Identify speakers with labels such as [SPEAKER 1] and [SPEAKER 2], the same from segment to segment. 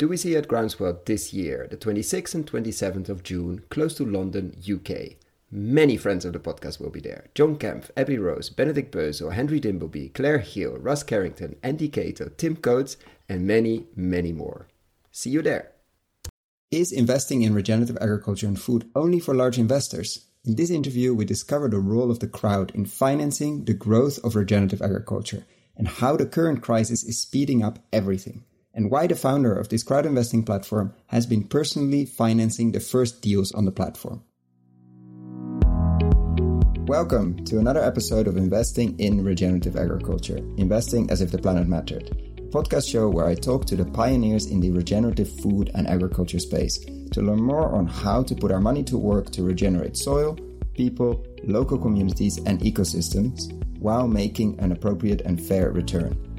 [SPEAKER 1] do we see at Groundswell this year, the 26th and 27th of June, close to London, UK. Many friends of the podcast will be there. John Kempf, Abby Rose, Benedict Bösel, Henry Dimbleby, Claire Hill, Russ Carrington, Andy Cato, Tim Coates, and many, many more. See you there. Is investing in regenerative agriculture and food only for large investors? In this interview, we discover the role of the crowd in financing the growth of regenerative agriculture and how the current crisis is speeding up everything, and why the founder of this crowd investing platform has been personally financing the first deals on the platform. Welcome to another episode of Investing in Regenerative Agriculture, investing as if the planet mattered. A podcast show where I talk to the pioneers in the regenerative food and agriculture space to learn more on how to put our money to work to regenerate soil, people, local communities, and ecosystems while making an appropriate and fair return.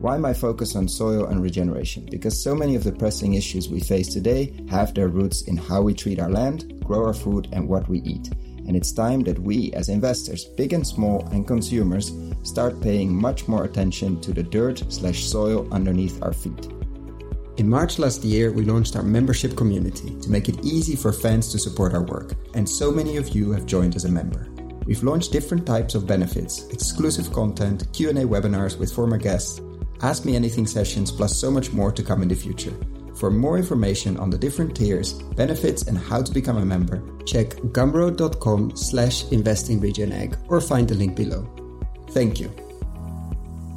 [SPEAKER 1] Why my focus on soil and regeneration? Because so many of the pressing issues we face today have their roots in how we treat our land, grow our food, and what we eat and it's time that we, as investors, big and small, and consumers, start paying much more attention to the dirt slash soil underneath our feet. In March last year, we launched our membership community to make it easy for fans to support our work, and so many of you have joined as a member. We've launched different types of benefits, exclusive content, Q&A webinars with former guests, Ask Me Anything sessions, plus so much more to come in the future. For more information on the different tiers, benefits, and how to become a member, check gumroad.com slash investinregionag or find the link below. Thank you.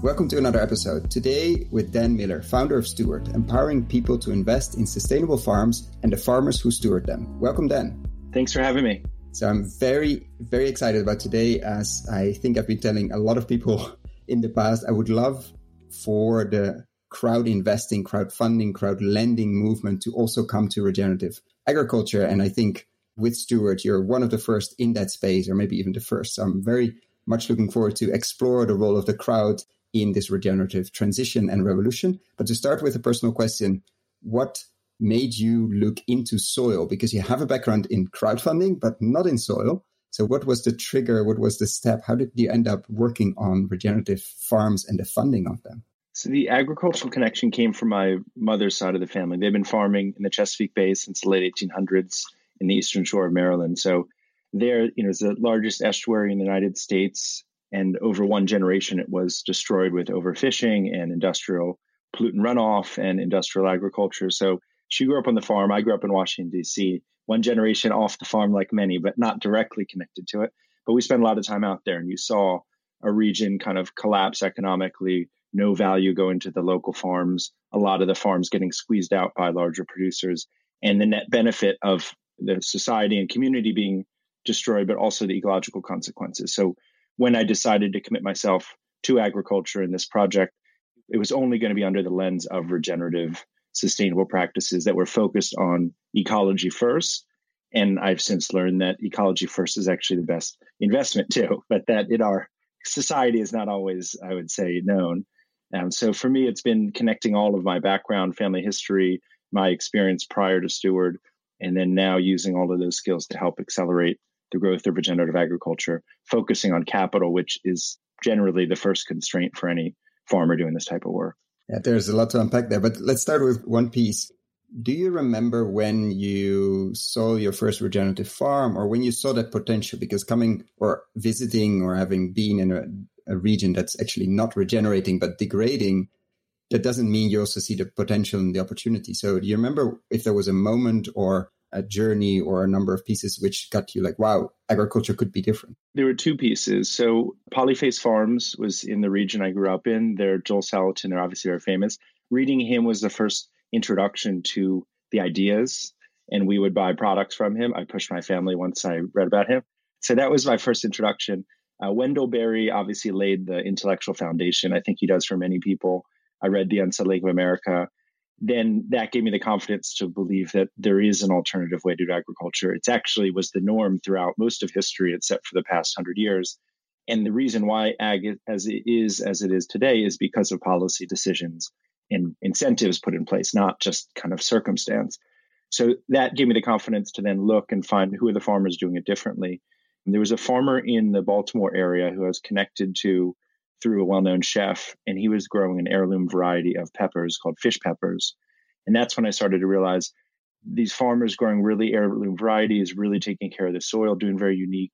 [SPEAKER 1] Welcome to another episode. Today with Dan Miller, founder of Steward, empowering people to invest in sustainable farms and the farmers who steward them. Welcome, Dan.
[SPEAKER 2] Thanks for having me.
[SPEAKER 1] So I'm very, very excited about today as I think I've been telling a lot of people in the past, I would love for the crowd investing, crowdfunding, crowd lending movement to also come to regenerative agriculture. And I think with Steward, you're one of the first in that space, or maybe even the first. So I'm very much looking forward to explore the role of the crowd in this regenerative transition and revolution. But to start with a personal question, what made you look into soil? Because you have a background in crowdfunding, but not in soil. So what was the trigger? What was the step? How did you end up working on regenerative farms and the funding of them?
[SPEAKER 2] So the agricultural connection came from my mother's side of the family. They've been farming in the Chesapeake Bay since the late 1800s in the eastern shore of Maryland. So there, you know, is the largest estuary in the United States, and over one generation, it was destroyed with overfishing and industrial pollutant runoff and industrial agriculture. So she grew up on the farm. I grew up in Washington D.C. One generation off the farm, like many, but not directly connected to it. But we spent a lot of time out there, and you saw a region kind of collapse economically no value going to the local farms, a lot of the farms getting squeezed out by larger producers, and the net benefit of the society and community being destroyed, but also the ecological consequences. So when I decided to commit myself to agriculture in this project, it was only going to be under the lens of regenerative, sustainable practices that were focused on ecology first. And I've since learned that ecology first is actually the best investment too, but that in our society is not always, I would say, known. And so for me, it's been connecting all of my background, family history, my experience prior to Steward, and then now using all of those skills to help accelerate the growth of regenerative agriculture, focusing on capital, which is generally the first constraint for any farmer doing this type of work.
[SPEAKER 1] Yeah, there's a lot to unpack there, but let's start with one piece. Do you remember when you saw your first regenerative farm or when you saw that potential? Because coming or visiting or having been in a a region that's actually not regenerating but degrading, that doesn't mean you also see the potential and the opportunity. So do you remember if there was a moment or a journey or a number of pieces which got you like, wow, agriculture could be different?
[SPEAKER 2] There were two pieces. So Polyface Farms was in the region I grew up in. They're Joel Salatin, they're obviously very famous. Reading him was the first introduction to the ideas, and we would buy products from him. I pushed my family once I read about him. So that was my first introduction. Uh, Wendell Berry obviously laid the intellectual foundation. I think he does for many people. I read The Lake of America. Then that gave me the confidence to believe that there is an alternative way to do agriculture. It actually was the norm throughout most of history, except for the past hundred years. And the reason why ag as it is as it is today is because of policy decisions and incentives put in place, not just kind of circumstance. So that gave me the confidence to then look and find who are the farmers doing it differently. And There was a farmer in the Baltimore area who I was connected to through a well known chef, and he was growing an heirloom variety of peppers called fish peppers. And that's when I started to realize these farmers growing really heirloom varieties, really taking care of the soil, doing very unique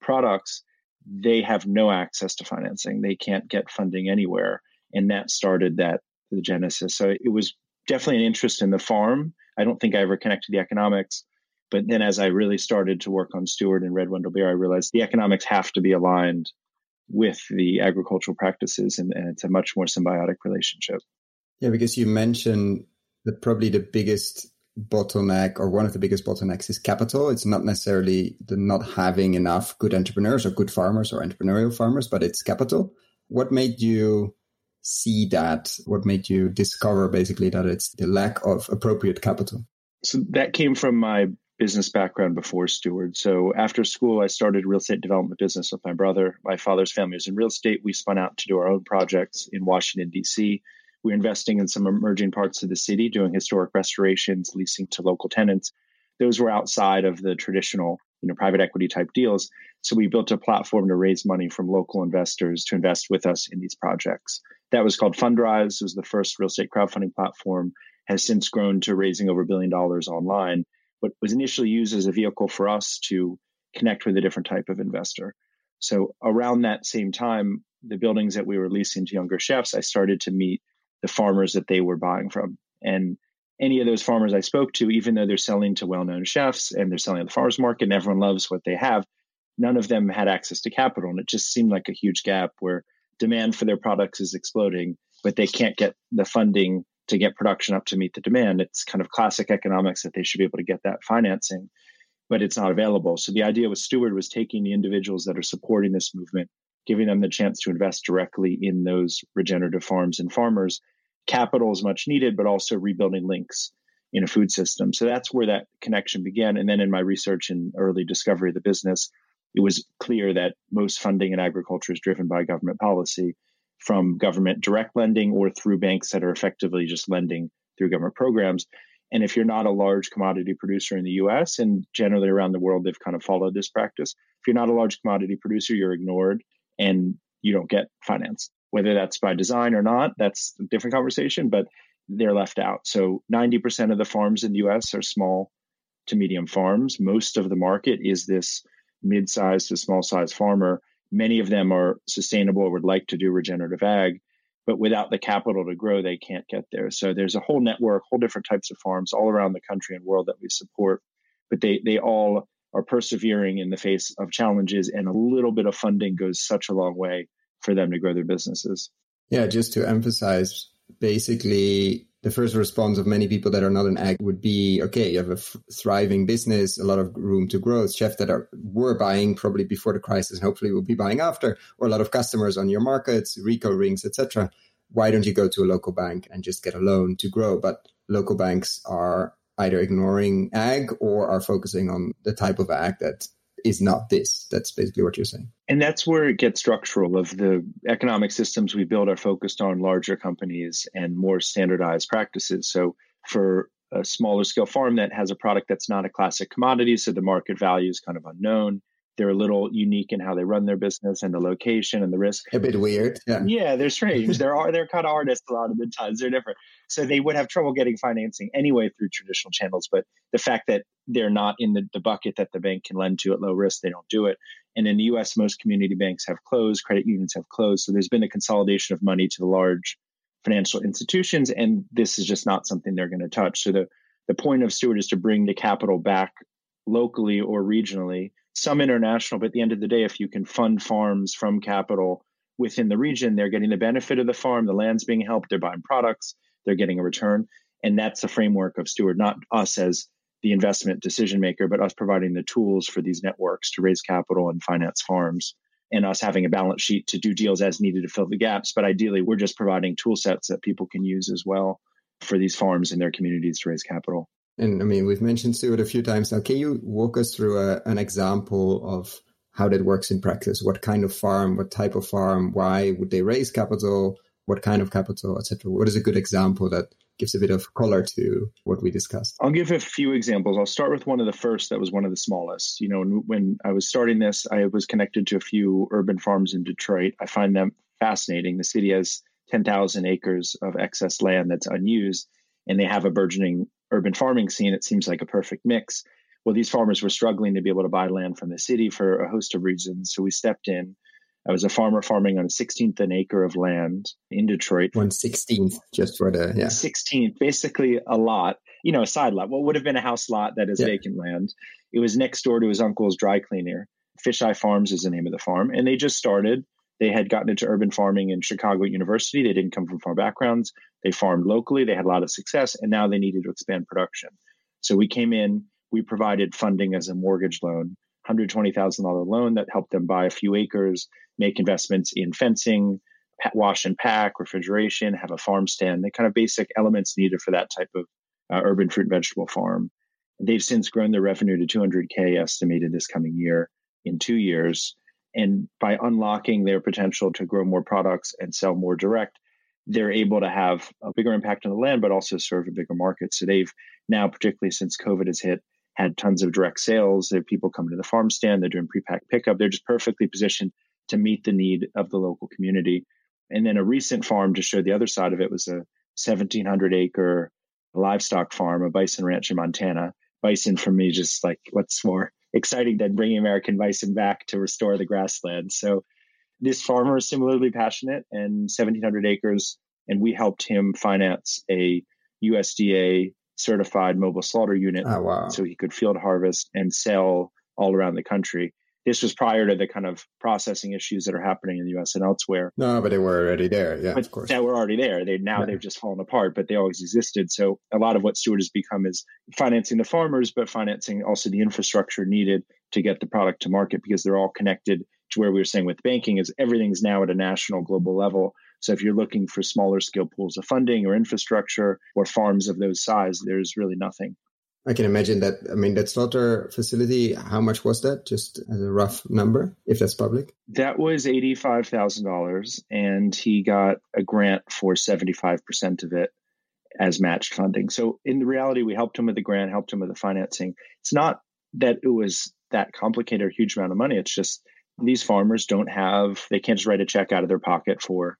[SPEAKER 2] products, they have no access to financing. They can't get funding anywhere. And that started that the genesis. So it was definitely an interest in the farm. I don't think I ever connected the economics. But then as I really started to work on Steward and read Wendell-Berry, I realized the economics have to be aligned with the agricultural practices and, and it's a much more symbiotic relationship.
[SPEAKER 1] Yeah, because you mentioned that probably the biggest bottleneck or one of the biggest bottlenecks is capital. It's not necessarily the not having enough good entrepreneurs or good farmers or entrepreneurial farmers, but it's capital. What made you see that? What made you discover basically that it's the lack of appropriate capital?
[SPEAKER 2] So that came from my business background before Steward. So after school, I started real estate development business with my brother. My father's family was in real estate. We spun out to do our own projects in Washington, D.C. We're investing in some emerging parts of the city, doing historic restorations, leasing to local tenants. Those were outside of the traditional, you know, private equity type deals. So we built a platform to raise money from local investors to invest with us in these projects. That was called Fundrise. It was the first real estate crowdfunding platform. Has since grown to raising over a billion dollars online, but was initially used as a vehicle for us to connect with a different type of investor. So around that same time, the buildings that we were leasing to younger chefs, I started to meet the farmers that they were buying from. And any of those farmers I spoke to, even though they're selling to well known chefs and they're selling at the farmers market and everyone loves what they have, none of them had access to capital. And it just seemed like a huge gap where demand for their products is exploding, but they can't get the funding to get production up to meet the demand. It's kind of classic economics that they should be able to get that financing, but it's not available. So the idea with Steward was taking the individuals that are supporting this movement giving them the chance to invest directly in those regenerative farms and farmers. Capital is much needed, but also rebuilding links in a food system. So that's where that connection began. And then in my research and early discovery of the business, it was clear that most funding in agriculture is driven by government policy from government direct lending or through banks that are effectively just lending through government programs. And if you're not a large commodity producer in the US and generally around the world, they've kind of followed this practice. If you're not a large commodity producer, you're ignored and you don't get financed. Whether that's by design or not, that's a different conversation, but they're left out. So 90% of the farms in the US are small to medium farms. Most of the market is this mid sized to small sized farmer. Many of them are sustainable or would like to do regenerative ag, but without the capital to grow, they can't get there. So there's a whole network, whole different types of farms all around the country and world that we support, but they, they all are persevering in the face of challenges, and a little bit of funding goes such a long way for them to grow their businesses.
[SPEAKER 1] Yeah, just to emphasize, basically, the first response of many people that are not in ag would be okay you have a f- thriving business a lot of room to grow chefs that are were buying probably before the crisis and hopefully will be buying after or a lot of customers on your markets REKO rings etc why don't you go to a local bank and just get a loan to grow? But local banks are either ignoring ag or are focusing on the type of ag that is not this. That's basically what you're saying.
[SPEAKER 2] And that's where it gets structural of the economic systems we build are focused on larger companies and more standardized practices. So for a smaller scale farm that has a product that's not a classic commodity, so the market value is kind of unknown, they're a little unique in how they run their business and the location and the risk.
[SPEAKER 1] A bit weird. Yeah.
[SPEAKER 2] Yeah, they're strange. they're they're kind of artists a lot of the times. They're different. So they would have trouble getting financing anyway through traditional channels. But the fact that they're not in the, the bucket that the bank can lend to at low risk, they don't do it. And in the US, most community banks have closed, credit unions have closed. So there's been a consolidation of money to the large financial institutions. And this is just not something they're going to touch. So the, the point of Steward is to bring the capital back locally or regionally some international, but at the end of the day, if you can fund farms from capital within the region, they're getting the benefit of the farm, the land's being helped, they're buying products, they're getting a return. And that's the framework of Steward, not us as the investment decision maker, but us providing the tools for these networks to raise capital and finance farms and us having a balance sheet to do deals as needed to fill the gaps. But ideally, we're just providing tool sets that people can use as well for these farms and their communities to raise capital.
[SPEAKER 1] And I mean, we've mentioned Steward a few times now. Can you walk us through a, an example of how that works in practice? What kind of farm, what type of farm, why would they raise capital, what kind of capital, etc. What is a good example that gives a bit of color to what we discussed?
[SPEAKER 2] I'll give a few examples. I'll start with one of the first that was one of the smallest. You know, when I was starting this, I was connected to a few urban farms in Detroit. I find them fascinating. The city has 10,000 acres of excess land that's unused and they have a burgeoning urban farming scene. It seems like a perfect mix. Well, these farmers were struggling to be able to buy land from the city for a host of reasons. So we stepped in. I was a farmer farming on a 16th an acre of land in Detroit.
[SPEAKER 1] One sixteenth, just for the yeah.
[SPEAKER 2] 16th, basically a lot. You know, a side lot. What would have been a house lot that is yeah. vacant land. It was next door to his uncle's dry cleaner. Fisheye Farms is the name of the farm, and they just started. They had gotten into urban farming in Chicago University. They didn't come from farm backgrounds. They farmed locally. They had a lot of success, and now they needed to expand production. So we came in. We provided funding as a mortgage loan, $120,000 loan that helped them buy a few acres, make investments in fencing, wash and pack, refrigeration, have a farm stand, the kind of basic elements needed for that type of uh, urban fruit and vegetable farm. They've since grown their revenue to 200K estimated this coming year in two years. And by unlocking their potential to grow more products and sell more direct, they're able to have a bigger impact on the land, but also serve a bigger market. So they've now, particularly since COVID has hit, had tons of direct sales. There are people coming to the farm stand, they're doing pre-packed pickup. They're just perfectly positioned to meet the need of the local community. And then a recent farm to show the other side of it was a 1700 acre livestock farm, a bison ranch in Montana. Bison for me, just like what's more exciting than bringing American bison back to restore the grassland. So this farmer is similarly passionate and 1700 acres, and we helped him finance a USDA certified mobile slaughter unit
[SPEAKER 1] oh, wow.
[SPEAKER 2] so he could field harvest and sell all around the country. This was prior to the kind of processing issues that are happening in the U.S. and elsewhere.
[SPEAKER 1] No, but they were already there. Yeah,
[SPEAKER 2] but
[SPEAKER 1] of course.
[SPEAKER 2] They were already there. They now they've just fallen apart, but they always existed. So a lot of what Steward has become is financing the farmers, but financing also the infrastructure needed to get the product to market because they're all connected to where we were saying with banking is everything's now at a national global level. So if you're looking for smaller scale pools of funding or infrastructure or farms of those size, there's really nothing.
[SPEAKER 1] I can imagine that. I mean, that slaughter facility, how much was that? Just as a rough number, if that's public?
[SPEAKER 2] That was $85,000. And he got a grant for 75% of it as matched funding. So in the reality, we helped him with the grant, helped him with the financing. It's not that it was that complicated or huge amount of money. It's just these farmers don't have, they can't just write a check out of their pocket for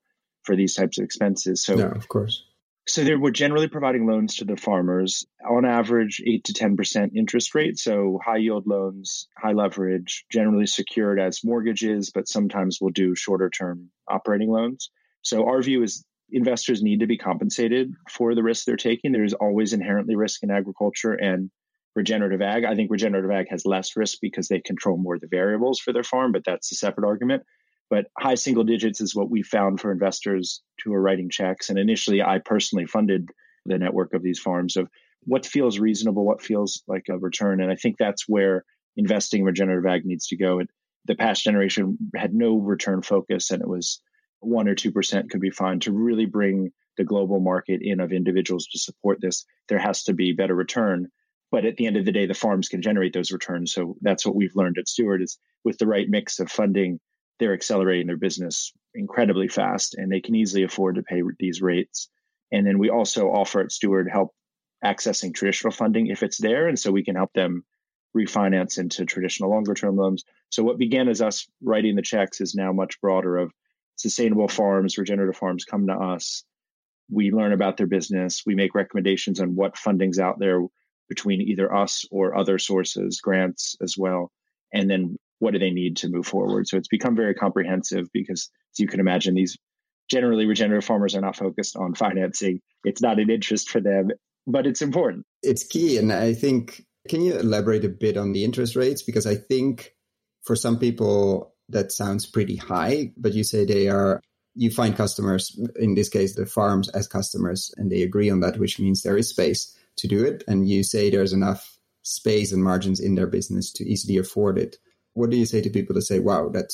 [SPEAKER 2] for these types of expenses. So,
[SPEAKER 1] no, of course.
[SPEAKER 2] So they were generally providing loans to the farmers on average eight to ten percent interest rate. So high yield loans, high leverage, generally secured as mortgages, but sometimes we'll do shorter term operating loans. So our view is investors need to be compensated for the risk they're taking. There's always inherently risk in agriculture and regenerative ag. I think regenerative ag has less risk because they control more of the variables for their farm, but that's a separate argument. But high single digits is what we found for investors who are writing checks. And initially, I personally funded the network of these farms of what feels reasonable, what feels like a return. And I think that's where investing in regenerative ag needs to go. The past generation had no return focus, and it was one or two percent could be fine to really bring the global market in of individuals to support this. There has to be better return. But at the end of the day, the farms can generate those returns. So that's what we've learned at Steward is with the right mix of funding they're accelerating their business incredibly fast and they can easily afford to pay these rates. And then we also offer at Steward help accessing traditional funding if it's there. And so we can help them refinance into traditional longer term loans. So what began as us writing the checks is now much broader of sustainable farms, regenerative farms come to us. We learn about their business. We make recommendations on what funding's out there between either us or other sources, grants as well. And then what do they need to move forward? So it's become very comprehensive because, as you can imagine, these generally regenerative farmers are not focused on financing. It's not an interest for them, but it's important.
[SPEAKER 1] It's key. And I think, can you elaborate a bit on the interest rates? Because I think for some people, that sounds pretty high, but you say they are, you find customers, in this case, the farms as customers, and they agree on that, which means there is space to do it. And you say there's enough space and margins in their business to easily afford it what do you say to people to say, wow, that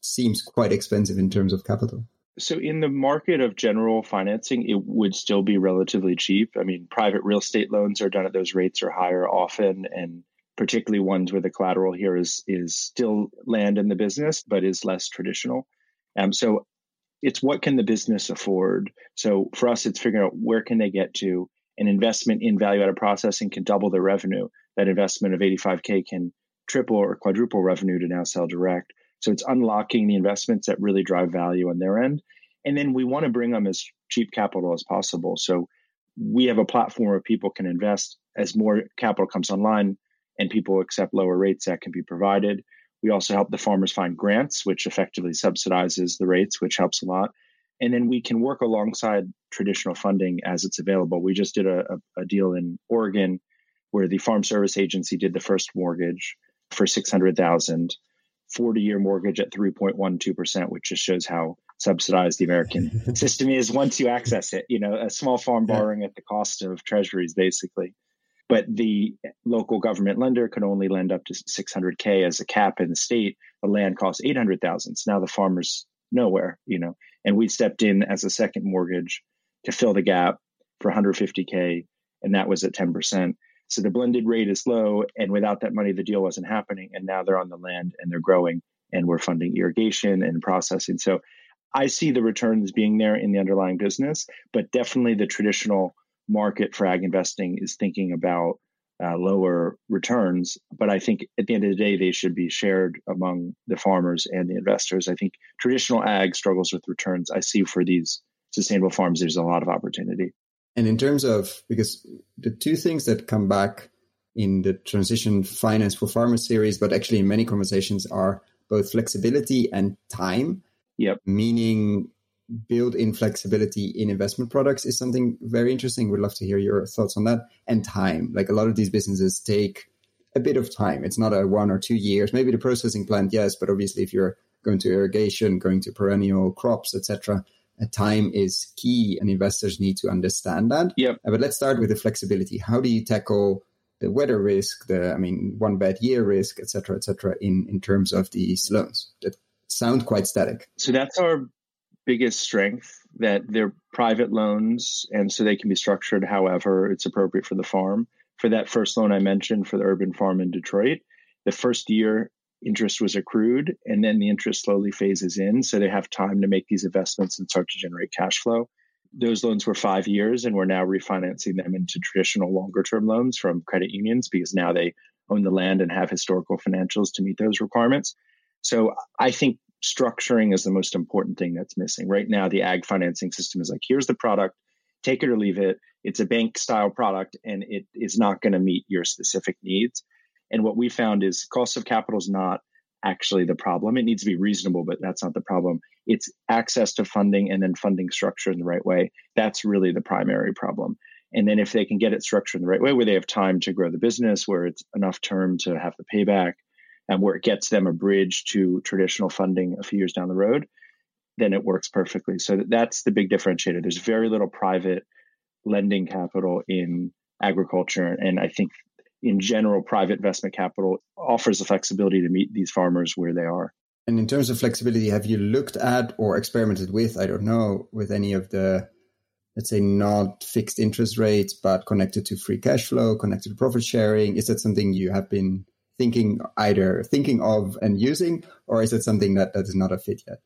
[SPEAKER 1] seems quite expensive in terms of capital?
[SPEAKER 2] So, in the market of general financing, it would still be relatively cheap. I mean, private real estate loans are done at those rates or higher often, and particularly ones where the collateral here is is still land in the business, but is less traditional. Um, so, it's what can the business afford. So, for us, it's figuring out where can they get to. An investment in value added processing can double their revenue. That investment of 85k can triple or quadruple revenue to now sell direct. So it's unlocking the investments that really drive value on their end. And then we want to bring them as cheap capital as possible. So we have a platform where people can invest as more capital comes online and people accept lower rates that can be provided. We also help the farmers find grants, which effectively subsidizes the rates, which helps a lot. And then we can work alongside traditional funding as it's available. We just did a, a, deal in Oregon where the Farm Service Agency did the first mortgage for 600,000, 40 year mortgage at 3.12%, which just shows how subsidized the American system is once you access it. You know, a small farm borrowing at the cost of treasuries, basically. But the local government lender could only lend up to 600K as a cap in the state. The land costs 800,000. So now the farmer's nowhere, you know. And we stepped in as a second mortgage to fill the gap for 150K, and that was at 10%. So the blended rate is low, and without that money, the deal wasn't happening. And now they're on the land and they're growing, and we're funding irrigation and processing. So I see the returns being there in the underlying business, but definitely the traditional market for ag investing is thinking about uh, lower returns. But I think at the end of the day, they should be shared among the farmers and the investors. I think traditional ag struggles with returns. I see for these sustainable farms, there's a lot of opportunity.
[SPEAKER 1] And in terms of, because the two things that come back in the transition finance for farmers series, but actually in many conversations are both flexibility and time.
[SPEAKER 2] Yep.
[SPEAKER 1] Meaning build in flexibility in investment products is something very interesting. We'd love to hear your thoughts on that. And time. Like a lot of these businesses take a bit of time. It's not a one or two years. Maybe the processing plant, yes, but obviously if you're going to irrigation, going to perennial crops, etc., time is key and investors need to understand that.
[SPEAKER 2] Yep.
[SPEAKER 1] Uh, but let's start with the flexibility. How do you tackle the weather risk, the I mean one bad year risk, et cetera, et cetera, in, in terms of these loans that sound quite static?
[SPEAKER 2] So that's our biggest strength that they're private loans and so they can be structured however it's appropriate for the farm. For that first loan I mentioned for the urban farm in Detroit, the first year interest was accrued and then the interest slowly phases in so they have time to make these investments and start to generate cash flow. Those loans were 5 years and we're now refinancing them into traditional longer term loans from credit unions because now they own the land and have historical financials to meet those requirements. So I think structuring is the most important thing that's missing. Right now, the ag financing system is like, here's the product, take it or leave it. It's a bank style product and it is not going to meet your specific needs. And what we found is cost of capital is not actually the problem. It needs to be reasonable, but that's not the problem. It's access to funding and then funding structure in the right way. That's really the primary problem. And then if they can get it structured in the right way, where they have time to grow the business, where it's enough term to have the payback, and where it gets them a bridge to traditional funding a few years down the road, then it works perfectly. So that's the big differentiator. There's very little private lending capital in agriculture. And I think in general, private investment capital offers the flexibility to meet these farmers where they are.
[SPEAKER 1] And in terms of flexibility, have you looked at or experimented with, I don't know, with any of the, let's say, not fixed interest rates, but connected to free cash flow, connected to profit sharing? Is that something you have been thinking either thinking of and using, or is it something that, that is not a fit yet?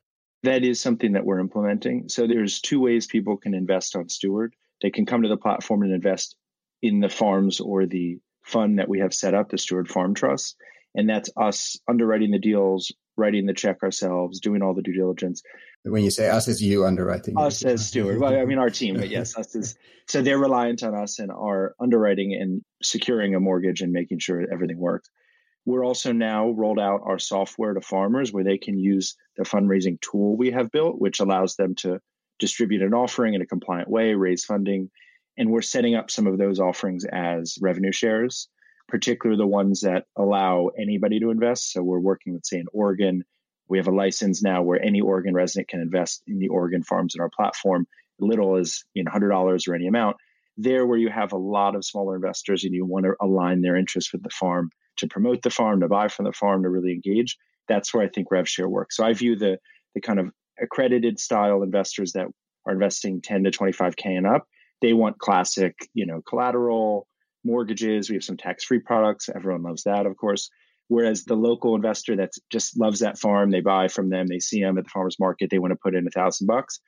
[SPEAKER 2] That is something that we're implementing. So there's two ways people can invest on Steward. They can come to the platform and invest in the farms or the fund that we have set up, the Steward Farm Trust. And that's us underwriting the deals, writing the check ourselves, doing all the due diligence.
[SPEAKER 1] When you say us, is you underwriting?
[SPEAKER 2] Us as Steward. Well, I mean our team, but yes, us is. So they're reliant on us and our underwriting and securing a mortgage and making sure everything works. We're also now rolled out our software to farmers where they can use the fundraising tool we have built, which allows them to distribute an offering in a compliant way, raise funding. And we're setting up some of those offerings as revenue shares, particularly the ones that allow anybody to invest. So we're working with, say, in Oregon. We have a license now where any Oregon resident can invest in the Oregon farms in our platform, little as you know, $100 or any amount. There, where you have a lot of smaller investors and you want to align their interests with the farm, to promote the farm, to buy from the farm, to really engage. That's where I think RevShare works. So I view the the kind of accredited style investors that are investing 10 to 25k and up. They want classic, you know, collateral mortgages. We have some tax-free products. Everyone loves that, of course. Whereas the local investor that just loves that farm, they buy from them, they see them at the farmers market, they want to put in a thousand bucks.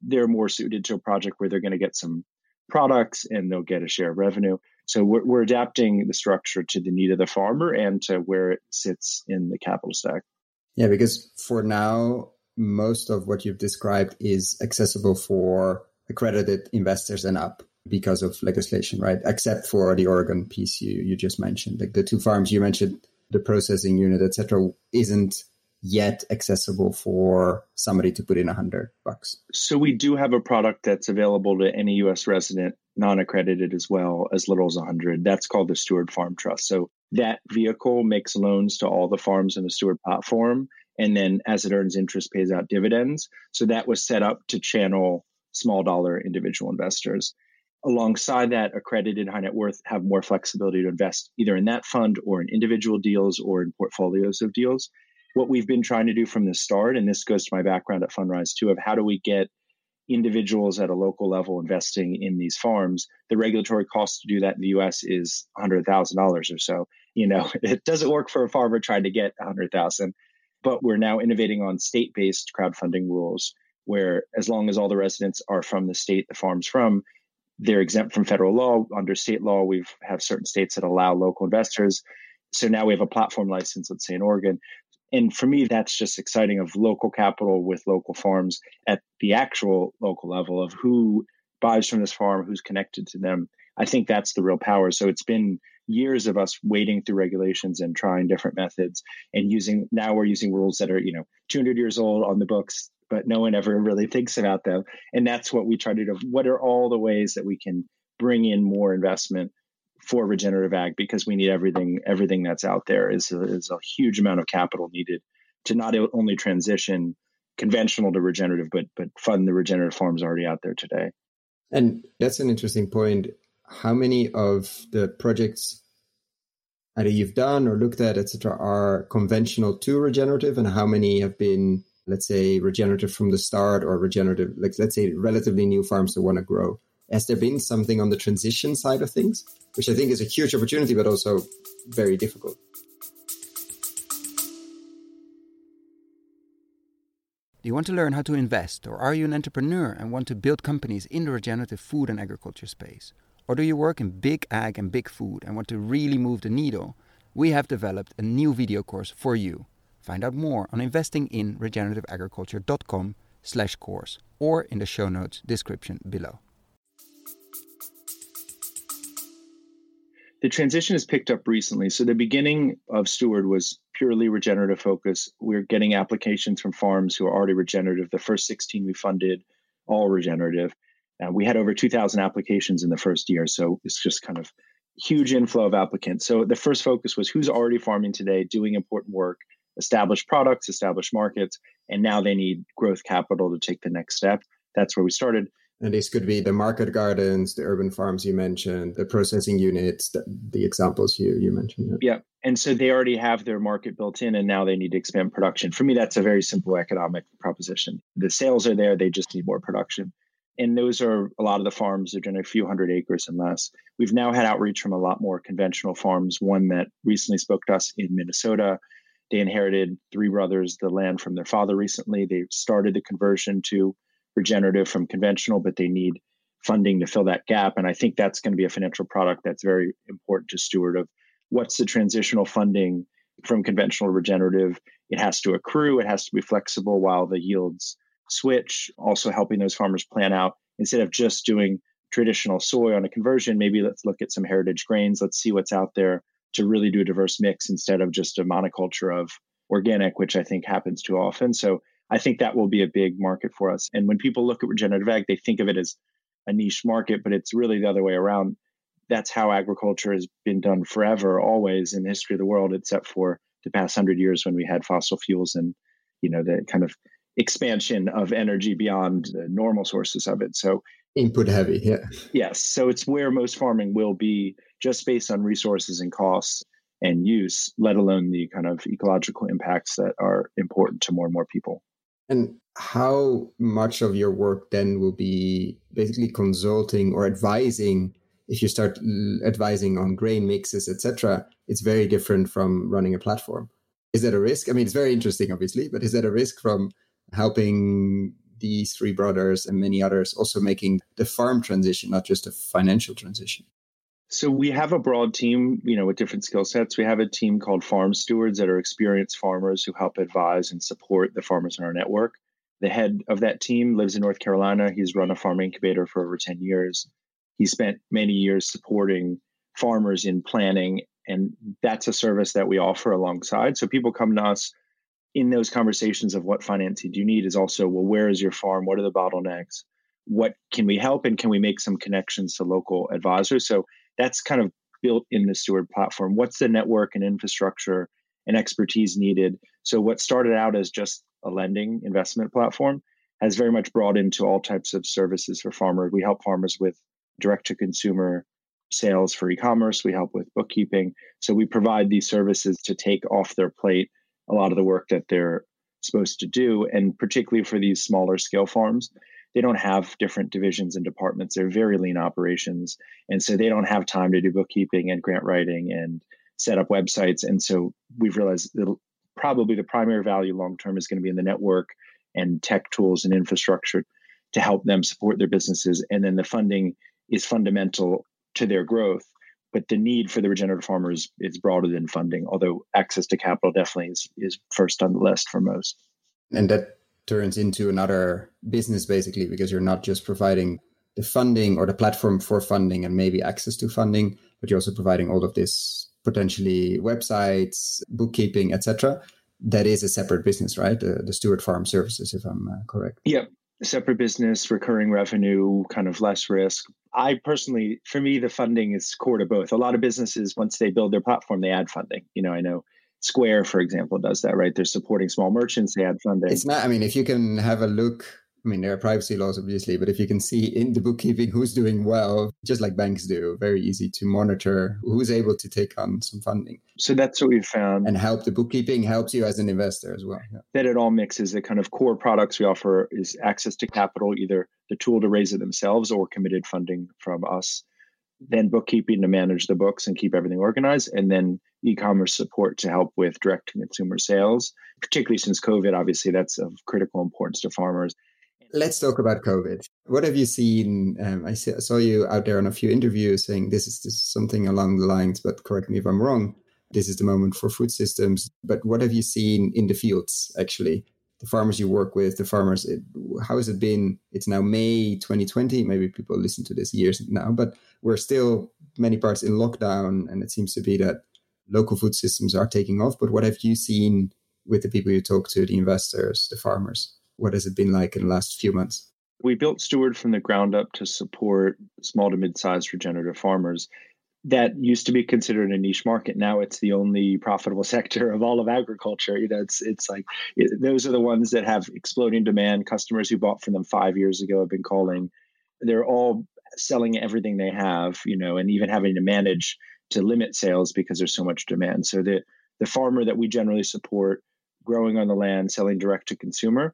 [SPEAKER 2] They're more suited to a project where they're going to get some products and they'll get a share of revenue. So we're, we're adapting the structure to the need of the farmer and to where it sits in the capital stack.
[SPEAKER 1] Yeah, because for now, most of what you've described is accessible for accredited investors and up. because of legislation, right? Except for the Oregon piece you, you just mentioned. Like the two farms you mentioned, the processing unit, etc., isn't yet accessible for somebody to put in a hundred bucks.
[SPEAKER 2] So we do have a product that's available to any US resident, non-accredited as well, as little as a hundred. That's called the Steward Farm Trust. So that vehicle makes loans to all the farms in the Steward platform. And then as it earns interest, pays out dividends. So that was set up to channel small dollar individual investors. Alongside that, accredited high net worth have more flexibility to invest either in that fund or in individual deals or in portfolios of deals. What we've been trying to do from the start, and this goes to my background at Fundrise too, of how do we get individuals at a local level investing in these farms, the regulatory cost to do that in the US is $100,000 or so. You know, it doesn't work for a farmer trying to get 100,000, but we're now innovating on state-based crowdfunding rules where as long as all the residents are from the state the farm's from, they're exempt from federal law. Under state law, we have certain states that allow local investors. So now we have a platform license, let's say in Oregon. And for me, that's just exciting of local capital with local farms at the actual local level of who buys from this farm, who's connected to them. I think that's the real power. So it's been years of us wading through regulations and trying different methods and using now we're using rules that are, you know, 200 years old on the books but no one ever really thinks about them. And that's what we try to do. What are all the ways that we can bring in more investment for regenerative ag? Because we need everything. Everything that's out there is a, is a huge amount of capital needed to not only transition conventional to regenerative, but but fund the regenerative farms already out there today.
[SPEAKER 1] And that's an interesting point. How many of the projects either you've done or looked at, etc., are conventional to regenerative, and how many have been let's say regenerative from the start or regenerative like let's say relatively new farms that want to grow has there been something on the transition side of things which i think is a huge opportunity but also very difficult
[SPEAKER 3] Do you want to learn how to invest, or are you an entrepreneur and want to build companies in the regenerative food and agriculture space? Or do you work in big ag and big food and want to really move the needle? We have developed a new video course for you. Find out more on investinginregenerativeagriculture.com slash course or in the show notes description below.
[SPEAKER 2] The transition has picked up recently. So the beginning of Steward was purely regenerative focus. We're getting applications from farms who are already regenerative. The first 16 we funded, all regenerative. Uh, we had over 2,000 applications in the first year. So it's just kind of huge inflow of applicants. So the first focus was who's already farming today, doing important work, established products, established markets, and now they need growth capital to take the next step. That's where we started.
[SPEAKER 1] And this could be the market gardens, the urban farms you mentioned, the processing units, the, the examples you, you mentioned.
[SPEAKER 2] Yeah. And so they already have their market built in and now they need to expand production. For me, that's a very simple economic proposition. The sales are there, they just need more production. And those are a lot of the farms, they're generally a few hundred acres and less. We've now had outreach from a lot more conventional farms. One that recently spoke to us in Minnesota they inherited three brothers the land from their father recently. They started the conversion to regenerative from conventional, but they need funding to fill that gap. And I think that's going to be a financial product that's very important to steward of what's the transitional funding from conventional to regenerative. It has to accrue, it has to be flexible while the yields switch, also helping those farmers plan out instead of just doing traditional soy on a conversion, maybe let's look at some heritage grains, let's see what's out there to really do a diverse mix instead of just a monoculture of organic, which I think happens too often. So I think that will be a big market for us. And when people look at regenerative ag, they think of it as a niche market, but it's really the other way around. That's how agriculture has been done forever, always in the history of the world, except for the past hundred years when we had fossil fuels and you know the kind of expansion of energy beyond the normal sources of it. So
[SPEAKER 1] input heavy, yeah.
[SPEAKER 2] Yes. So it's where most farming will be just based on resources and costs and use, let alone the kind of ecological impacts that are important to more and more people.
[SPEAKER 1] And how much of your work then will be basically consulting or advising? If you start advising on grain mixes, etc., it's very different from running a platform. Is that a risk? I mean, it's very interesting, obviously, but is that a risk from helping these three brothers and many others also making the farm transition, not just a financial transition?
[SPEAKER 2] So we have a broad team, you know, with different skill sets. We have a team called farm stewards that are experienced farmers who help advise and support the farmers in our network. The head of that team lives in North Carolina. He's run a farm incubator for over 10 years. he spent many years supporting farmers in planning, and that's a service that we offer alongside. So people come to us in those conversations of what financing do you need is also, well, where is your farm? What are the bottlenecks? What can we help? And can we make some connections to local advisors? So that's kind of built in the Steward platform. What's the network and infrastructure and expertise needed? So what started out as just a lending investment platform has very much brought into all types of services for farmers. We help farmers with direct to consumer sales for e-commerce. We help with bookkeeping. So we provide these services to take off their plate a lot of the work that they're supposed to do. And particularly for these smaller scale farms, they don't have different divisions and departments. They're very lean operations. And so they don't have time to do bookkeeping and grant writing and set up websites. And so we've realized that probably the primary value long term is going to be in the network and tech tools and infrastructure to help them support their businesses. And then the funding is fundamental to their growth. But the need for the regenerative farmers is broader than funding, although access to capital definitely is, is first on the list for most.
[SPEAKER 1] And that turns into another business basically, because you're not just providing the funding or the platform for funding and maybe access to funding, but you're also providing all of this potentially websites, bookkeeping, etc. That is a separate business, right? The, the Steward Farm Services, if I'm uh, correct.
[SPEAKER 2] Yeah, separate business, recurring revenue, kind of less risk. I personally, for me, the funding is core to both. A lot of businesses, once they build their platform, they add funding. You know, I know Square, for example, does that, right? They're supporting small merchants, they had funding.
[SPEAKER 1] It's not, I mean, if you can have a look I mean, there are privacy laws, obviously, but if you can see in the bookkeeping who's doing well, just like banks do, very easy to monitor who's able to take on some funding.
[SPEAKER 2] So that's what we've found.
[SPEAKER 1] And help the bookkeeping helps you as an investor as well.
[SPEAKER 2] Yeah. That it all mixes. The kind of core products we offer is access to capital, either the tool to raise it themselves or committed funding from us. Then bookkeeping to manage the books and keep everything organized, and then e-commerce support to help with direct to consumer sales. Particularly since COVID, obviously, that's of critical importance to farmers
[SPEAKER 1] let's talk about COVID. What have you seen? Um, I saw you out there on a few interviews saying this is, this is something along the lines, but correct me if I'm wrong. This is the moment for food systems. But what have you seen in the fields, actually? The farmers you work with, the farmers, it, how has it been? It's now May 2020. Maybe people listen to this years now, but we're still many parts in lockdown. And it seems to be that local food systems are taking off. But what have you seen with the people you talk to, the investors, the farmers? what has it been like in the last few months?
[SPEAKER 2] We built Steward from the ground up to support small to mid-sized regenerative farmers. That used to be considered a niche market. Now it's the only profitable sector of all of agriculture. You know, it's it's like it, those are the ones that have exploding demand. Customers who bought from them five years ago have been calling. They're all selling everything they have, you know, and even having to manage to limit sales because there's so much demand. So the the farmer that we generally support, growing on the land, selling direct to consumer,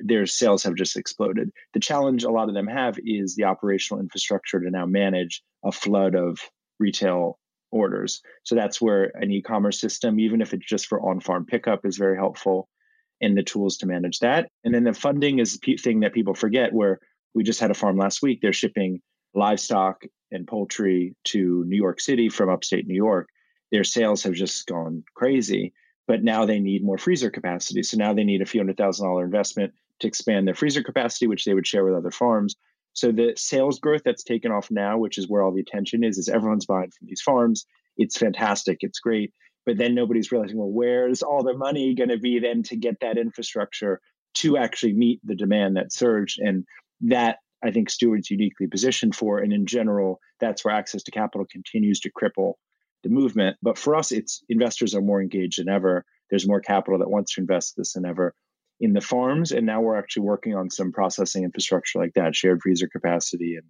[SPEAKER 2] their sales have just exploded. The challenge a lot of them have is the operational infrastructure to now manage a flood of retail orders. So that's where an e-commerce system, even if it's just for on-farm pickup, is very helpful in the tools to manage that. And then the funding is the thing that people forget where we just had a farm last week. They're shipping livestock and poultry to New York City from upstate New York. Their sales have just gone crazy, but now they need more freezer capacity. So now they need a few hundred thousand dollar investment to expand their freezer capacity, which they would share with other farms. So the sales growth that's taken off now, which is where all the attention is, is everyone's buying from these farms. It's fantastic. It's great. But then nobody's realizing, well, where's all the money going to be then to get that infrastructure to actually meet the demand that surged? And that I think Steward's uniquely positioned for. And in general, that's where access to capital continues to cripple the movement. But for us, it's investors are more engaged than ever. There's more capital that wants to invest this than ever in the farms. And now we're actually working on some processing infrastructure like that, shared freezer capacity and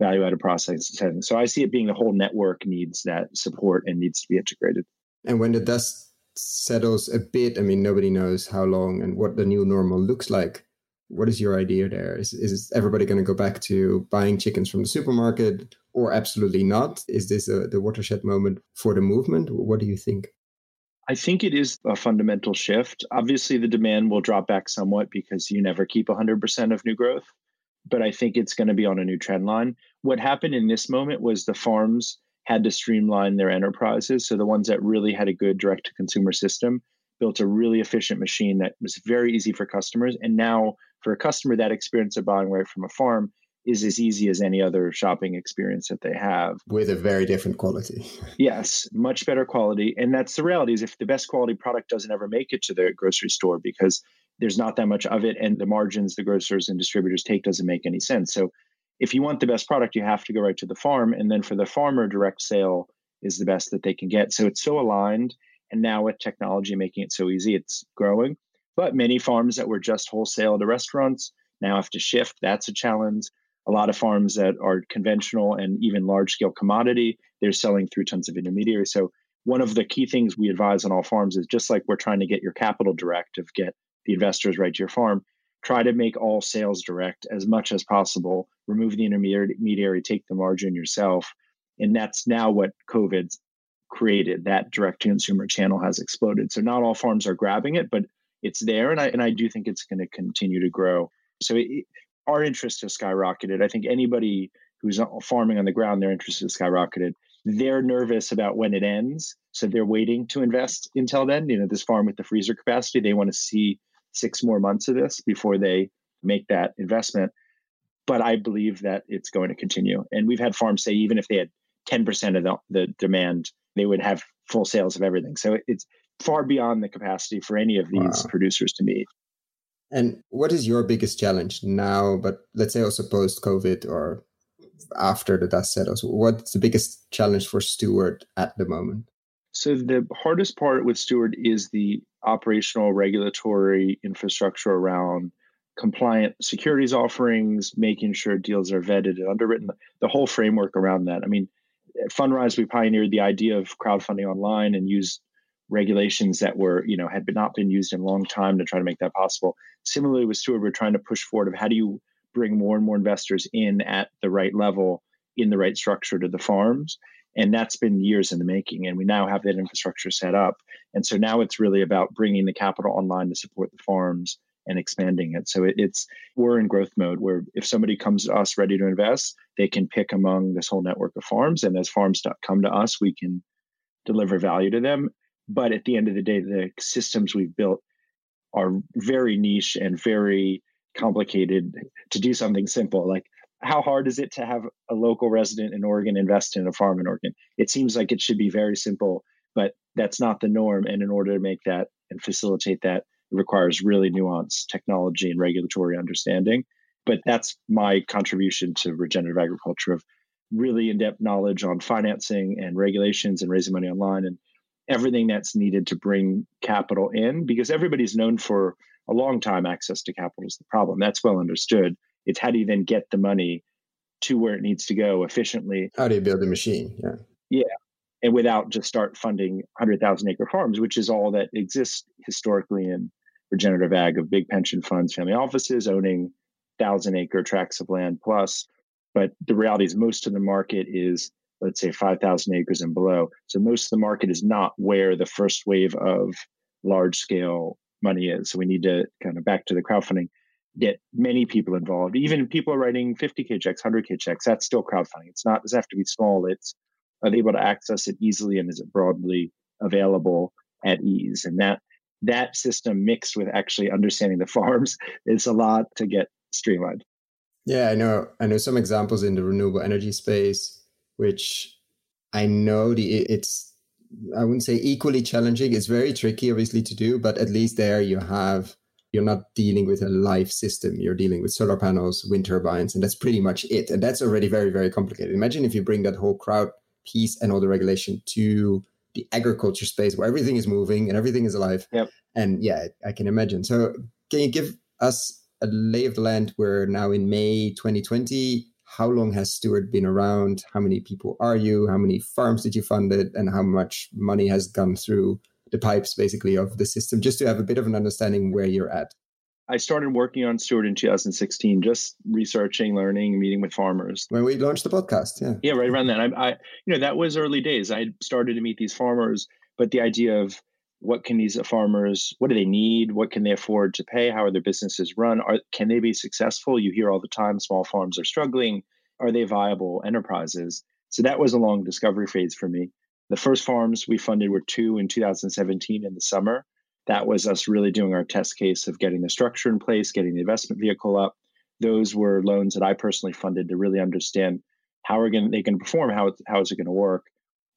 [SPEAKER 2] value added processing. So I see it being the whole network needs that support and needs to be integrated.
[SPEAKER 1] And when the dust settles a bit, I mean, nobody knows how long and what the new normal looks like. What is your idea there? Is, is everybody going to go back to buying chickens from the supermarket or absolutely not? Is this a, the watershed moment for the movement? What do you think?
[SPEAKER 2] I think it is a fundamental shift. Obviously, the demand will drop back somewhat because you never keep 100% of new growth, but I think it's going to be on a new trend line. What happened in this moment was the farms had to streamline their enterprises. So the ones that really had a good direct to consumer system built a really efficient machine that was very easy for customers. And now, for a customer, that experience of buying right from a farm is as easy as any other shopping experience that they have.
[SPEAKER 1] With a very different quality.
[SPEAKER 2] Yes much better quality. And that's the reality is if the best quality product doesn't ever make it to the grocery store because there's not that much of it and the margins the grocers and distributors take doesn't make any sense. So if you want the best product you have to go right to the farm. And then for the farmer direct sale is the best that they can get. So it's so aligned. And now with technology making it so easy it's growing. But many farms that were just wholesale to restaurants now have to shift. That's a challenge a lot of farms that are conventional and even large scale commodity, they're selling through tons of intermediaries. So one of the key things we advise on all farms is just like we're trying to get your capital direct, of get the investors right to your farm, try to make all sales direct as much as possible, remove the intermediary, take the margin yourself. And that's now what COVID's created. That direct to consumer channel has exploded. So not all farms are grabbing it, but it's there. And I, and I do think it's going to continue to grow. So it, our interest has skyrocketed. I think anybody who's uh, farming on the ground, their interest has skyrocketed. They're nervous about when it ends, so they're waiting to invest until then. You know, this farm with the freezer capacity, they want to see six more months of this before they make that investment. But I believe that it's going to continue. And we've had farms say even if they had 10% of the, the demand, they would have full sales of everything. So it's far beyond the capacity for any of these wow. producers to meet.
[SPEAKER 1] And what is your biggest challenge now, but let's say also post COVID or after the dust settles? What's the biggest challenge for Steward at the moment?
[SPEAKER 2] So, the hardest part with Steward is the operational regulatory infrastructure around compliant securities offerings, making sure deals are vetted and underwritten, the whole framework around that. I mean, at Fundrise, we pioneered the idea of crowdfunding online and used regulations that were, you know, had been, not been used in a long time to try to make that possible. Similarly with Steward, we're trying to push forward of how do you bring more and more investors in at the right level, in the right structure to the farms. And that's been years in the making. And we now have that infrastructure set up. And so now it's really about bringing the capital online to support the farms and expanding it. So it, it's we're in growth mode where if somebody comes to us ready to invest, they can pick among this whole network of farms. And as farms come to us, we can deliver value to them. But at the end of the day, the systems we've built are very niche and very complicated to do something simple. Like, how hard is it to have a local resident in Oregon invest in a farm in Oregon? It seems like it should be very simple, but that's not the norm. And in order to make that and facilitate that, it requires really nuanced technology and regulatory understanding. But that's my contribution to regenerative agriculture of really in-depth knowledge on financing and regulations and raising money online and everything that's needed to bring capital in because everybody's known for a long time access to capital is the problem. That's well understood. It's how do you then get the money to where it needs to go efficiently?
[SPEAKER 1] How do you build a machine? Yeah.
[SPEAKER 2] Yeah. And without just start funding 100,000 acre farms, which is all that exists historically in regenerative ag of big pension funds, family offices owning thousand acre tracts of land plus. But the reality is most of the market is let's say 5,000 acres and below. So most of the market is not where the first wave of large scale money is. So we need to kind of back to the crowdfunding, get many people involved. Even people writing 50K checks, 100K checks, that's still crowdfunding. It's not, doesn't have to be small. It's are they able to access it easily and is it broadly available at ease? And that, that system mixed with actually understanding the farms is a lot to get streamlined.
[SPEAKER 1] Yeah, I know. I know some examples in the renewable energy space which I know the it's I wouldn't say equally challenging. It's very tricky, obviously, to do, but at least there you have you're not dealing with a live system. You're dealing with solar panels, wind turbines, and that's pretty much it. And that's already very, very complicated. Imagine if you bring that whole crowd piece and all the regulation to the agriculture space where everything is moving and everything is alive.
[SPEAKER 2] Yep.
[SPEAKER 1] And yeah, I can imagine. So can you give us a lay of the land? We're now in May 2020 how long has Steward been around? How many people are you? How many farms did you fund it? And how much money has gone through the pipes basically of the system, just to have a bit of an understanding where you're at?
[SPEAKER 2] I started working on Steward in 2016, just researching, learning, meeting with farmers.
[SPEAKER 1] When we launched the podcast, yeah,
[SPEAKER 2] yeah, right around then. I, I, you know, that was early days. I started to meet these farmers, but the idea of what can these farmers what do they need? What can they afford to pay? How are their businesses run? Are can they be successful? You hear all the time small farms are struggling. Are they viable enterprises? So that was a long discovery phase for me. The first farms we funded were two in 2017 in the summer. That was us really doing our test case of getting the structure in place getting the investment vehicle up. Those were loans that I personally funded to really understand how are they going can perform, how how is it going to work.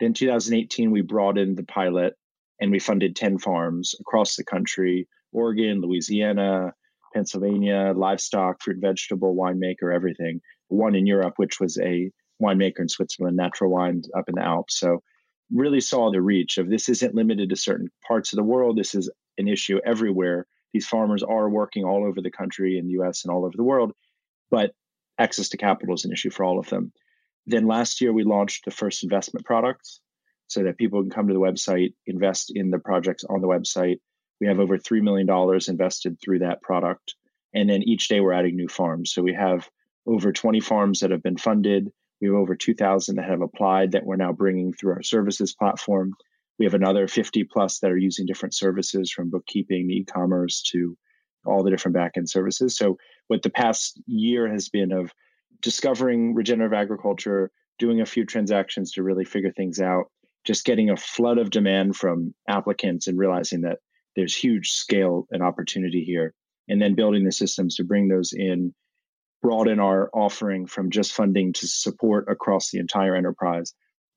[SPEAKER 2] Then 2018 we brought in the pilot and we funded 10 farms across the country, Oregon, Louisiana, Pennsylvania, livestock, fruit, vegetable, winemaker, everything. One in Europe, which was a winemaker in Switzerland, natural wine up in the Alps. So really saw the reach of this isn't limited to certain parts of the world. This is an issue everywhere. These farmers are working all over the country in the US and all over the world, but access to capital is an issue for all of them. Then last year, we launched the first investment products so that people can come to the website, invest in the projects on the website. We have over $3 million invested through that product. And then each day we're adding new farms. So we have over 20 farms that have been funded. We have over 2,000 that have applied that we're now bringing through our services platform. We have another 50 plus that are using different services from bookkeeping, e commerce to all the different backend services. So, what the past year has been of discovering regenerative agriculture, doing a few transactions to really figure things out, just getting a flood of demand from applicants and realizing that there's huge scale and opportunity here, and then building the systems to bring those in broaden our offering from just funding to support across the entire enterprise,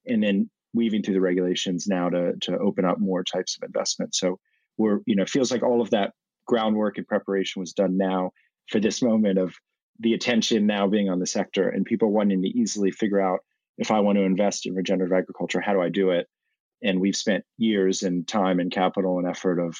[SPEAKER 2] and then weaving through the regulations now to to open up more types of investment. So we're you know feels like all of that groundwork and preparation was done now for this moment of the attention now being on the sector and people wanting to easily figure out if I want to invest in regenerative agriculture, how do I do it? And we've spent years and time and capital and effort of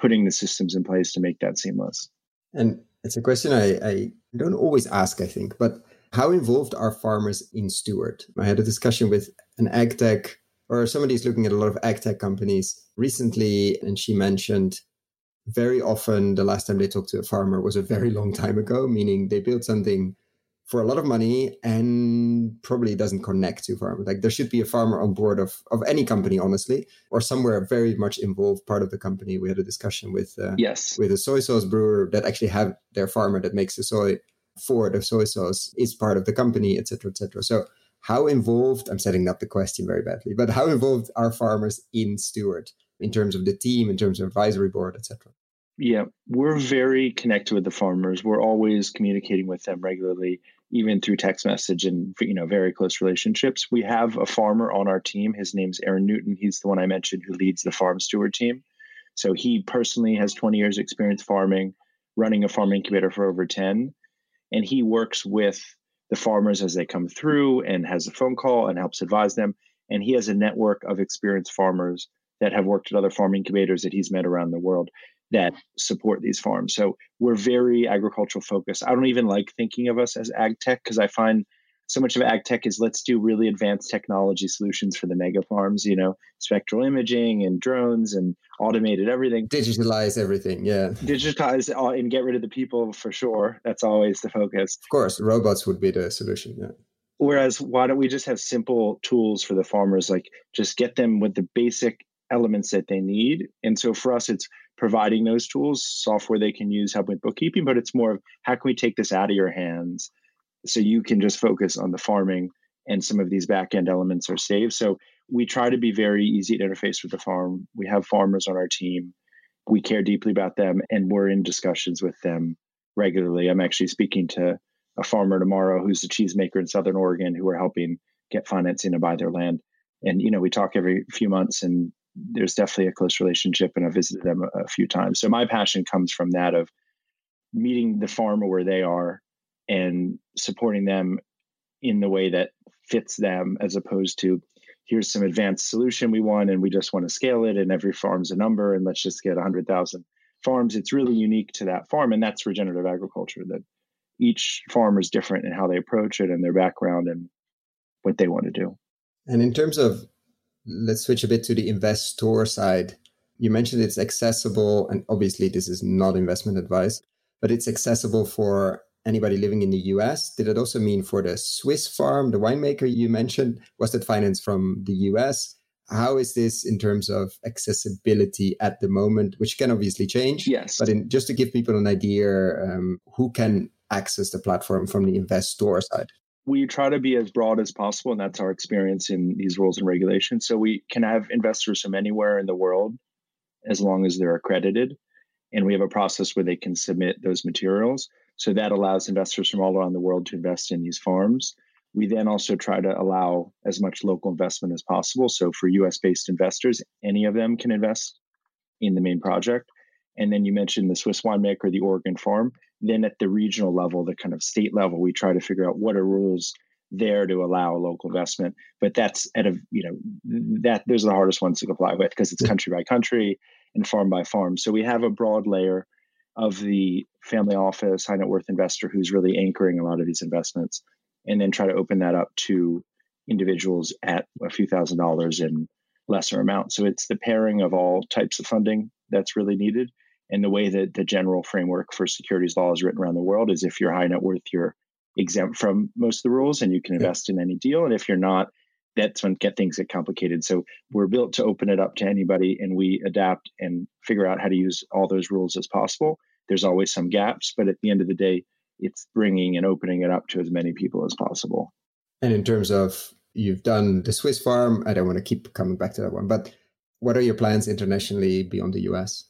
[SPEAKER 2] putting the systems in place to make that seamless.
[SPEAKER 1] And it's a question I, I don't always ask, I think, but how involved are farmers in Steward? I had a discussion with an ag tech or somebody is looking at a lot of ag tech companies recently, and she mentioned very often the last time they talked to a farmer was a very long time ago, meaning they built something for a lot of money and probably doesn't connect to farmers. Like there should be a farmer on board of, of any company, honestly, or somewhere very much involved part of the company. We had a discussion with uh,
[SPEAKER 2] yes
[SPEAKER 1] with a soy sauce brewer that actually have their farmer that makes the soy for the soy sauce is part of the company, etc., etc. So how involved? I'm setting up the question very badly, but how involved are farmers in Steward in terms of the team, in terms of advisory board, etc.
[SPEAKER 2] Yeah, we're very connected with the farmers. We're always communicating with them regularly even through text message and you know very close relationships. We have a farmer on our team. His name's Aaron Newton. He's the one I mentioned who leads the farm steward team. So he personally has 20 years experience farming, running a farm incubator for over 10, and he works with the farmers as they come through and has a phone call and helps advise them. And he has a network of experienced farmers that have worked at other farm incubators that he's met around the world that support these farms. So we're very agricultural focused. I don't even like thinking of us as ag tech because I find so much of ag tech is let's do really advanced technology solutions for the mega farms, you know, spectral imaging and drones and automated everything.
[SPEAKER 1] Digitalize everything, yeah.
[SPEAKER 2] Digitize and get rid of the people for sure. That's always the focus.
[SPEAKER 1] Of course, robots would be the solution, yeah.
[SPEAKER 2] Whereas, why don't we just have simple tools for the farmers, like just get them with the basic elements that they need? And so for us, it's providing those tools, software they can use, help with bookkeeping, but it's more of how can we take this out of your hands so you can just focus on the farming and some of these back end elements are saved. So we try to be very easy to interface with the farm. We have farmers on our team. We care deeply about them and we're in discussions with them regularly. I'm actually speaking to a farmer tomorrow who's a cheesemaker in Southern Oregon who are helping get financing to buy their land. And, you know, we talk every few months and there's definitely a close relationship and I've visited them a, a few times. So my passion comes from that of meeting the farmer where they are and supporting them in the way that fits them as opposed to here's some advanced solution we want and we just want to scale it and every farm's a number and let's just get 100,000 farms. It's really unique to that farm and that's regenerative agriculture that each farmer is different in how they approach it and their background and what they want to do.
[SPEAKER 1] And in terms of let's switch a bit to the investor side. You mentioned it's accessible, and obviously, this is not investment advice, but it's accessible for anybody living in the US. Did it also mean for the Swiss farm, the winemaker you mentioned? Was that financed from the US? How is this in terms of accessibility at the moment, which can obviously change?
[SPEAKER 2] Yes.
[SPEAKER 1] But in, just to give people an idea, um, who can access the platform from the investor side?
[SPEAKER 2] We try to be as broad as possible, and that's our experience in these rules and regulations. So we can have investors from anywhere in the world as long as they're accredited. And we have a process where they can submit those materials. So that allows investors from all around the world to invest in these farms. We then also try to allow as much local investment as possible. So for US based investors, any of them can invest in the main project. And then you mentioned the Swiss winemaker, the Oregon farm. Then at the regional level, the kind of state level, we try to figure out what are rules there to allow local investment. But that's at a you know that those are the hardest ones to comply with because it's country by country and farm by farm. So we have a broad layer of the family office, high net worth investor who's really anchoring a lot of these investments, and then try to open that up to individuals at a few thousand dollars in lesser amounts. So it's the pairing of all types of funding that's really needed. And the way that the general framework for securities law is written around the world is if you're high net worth, you're exempt from most of the rules and you can invest yeah. in any deal. And if you're not, that's when get things get complicated. So we're built to open it up to anybody and we adapt and figure out how to use all those rules as possible. There's always some gaps, but at the end of the day, it's bringing and opening it up to as many people as possible.
[SPEAKER 1] And in terms of you've done the Swiss farm, I don't want to keep coming back to that one, but what are your plans internationally beyond the US?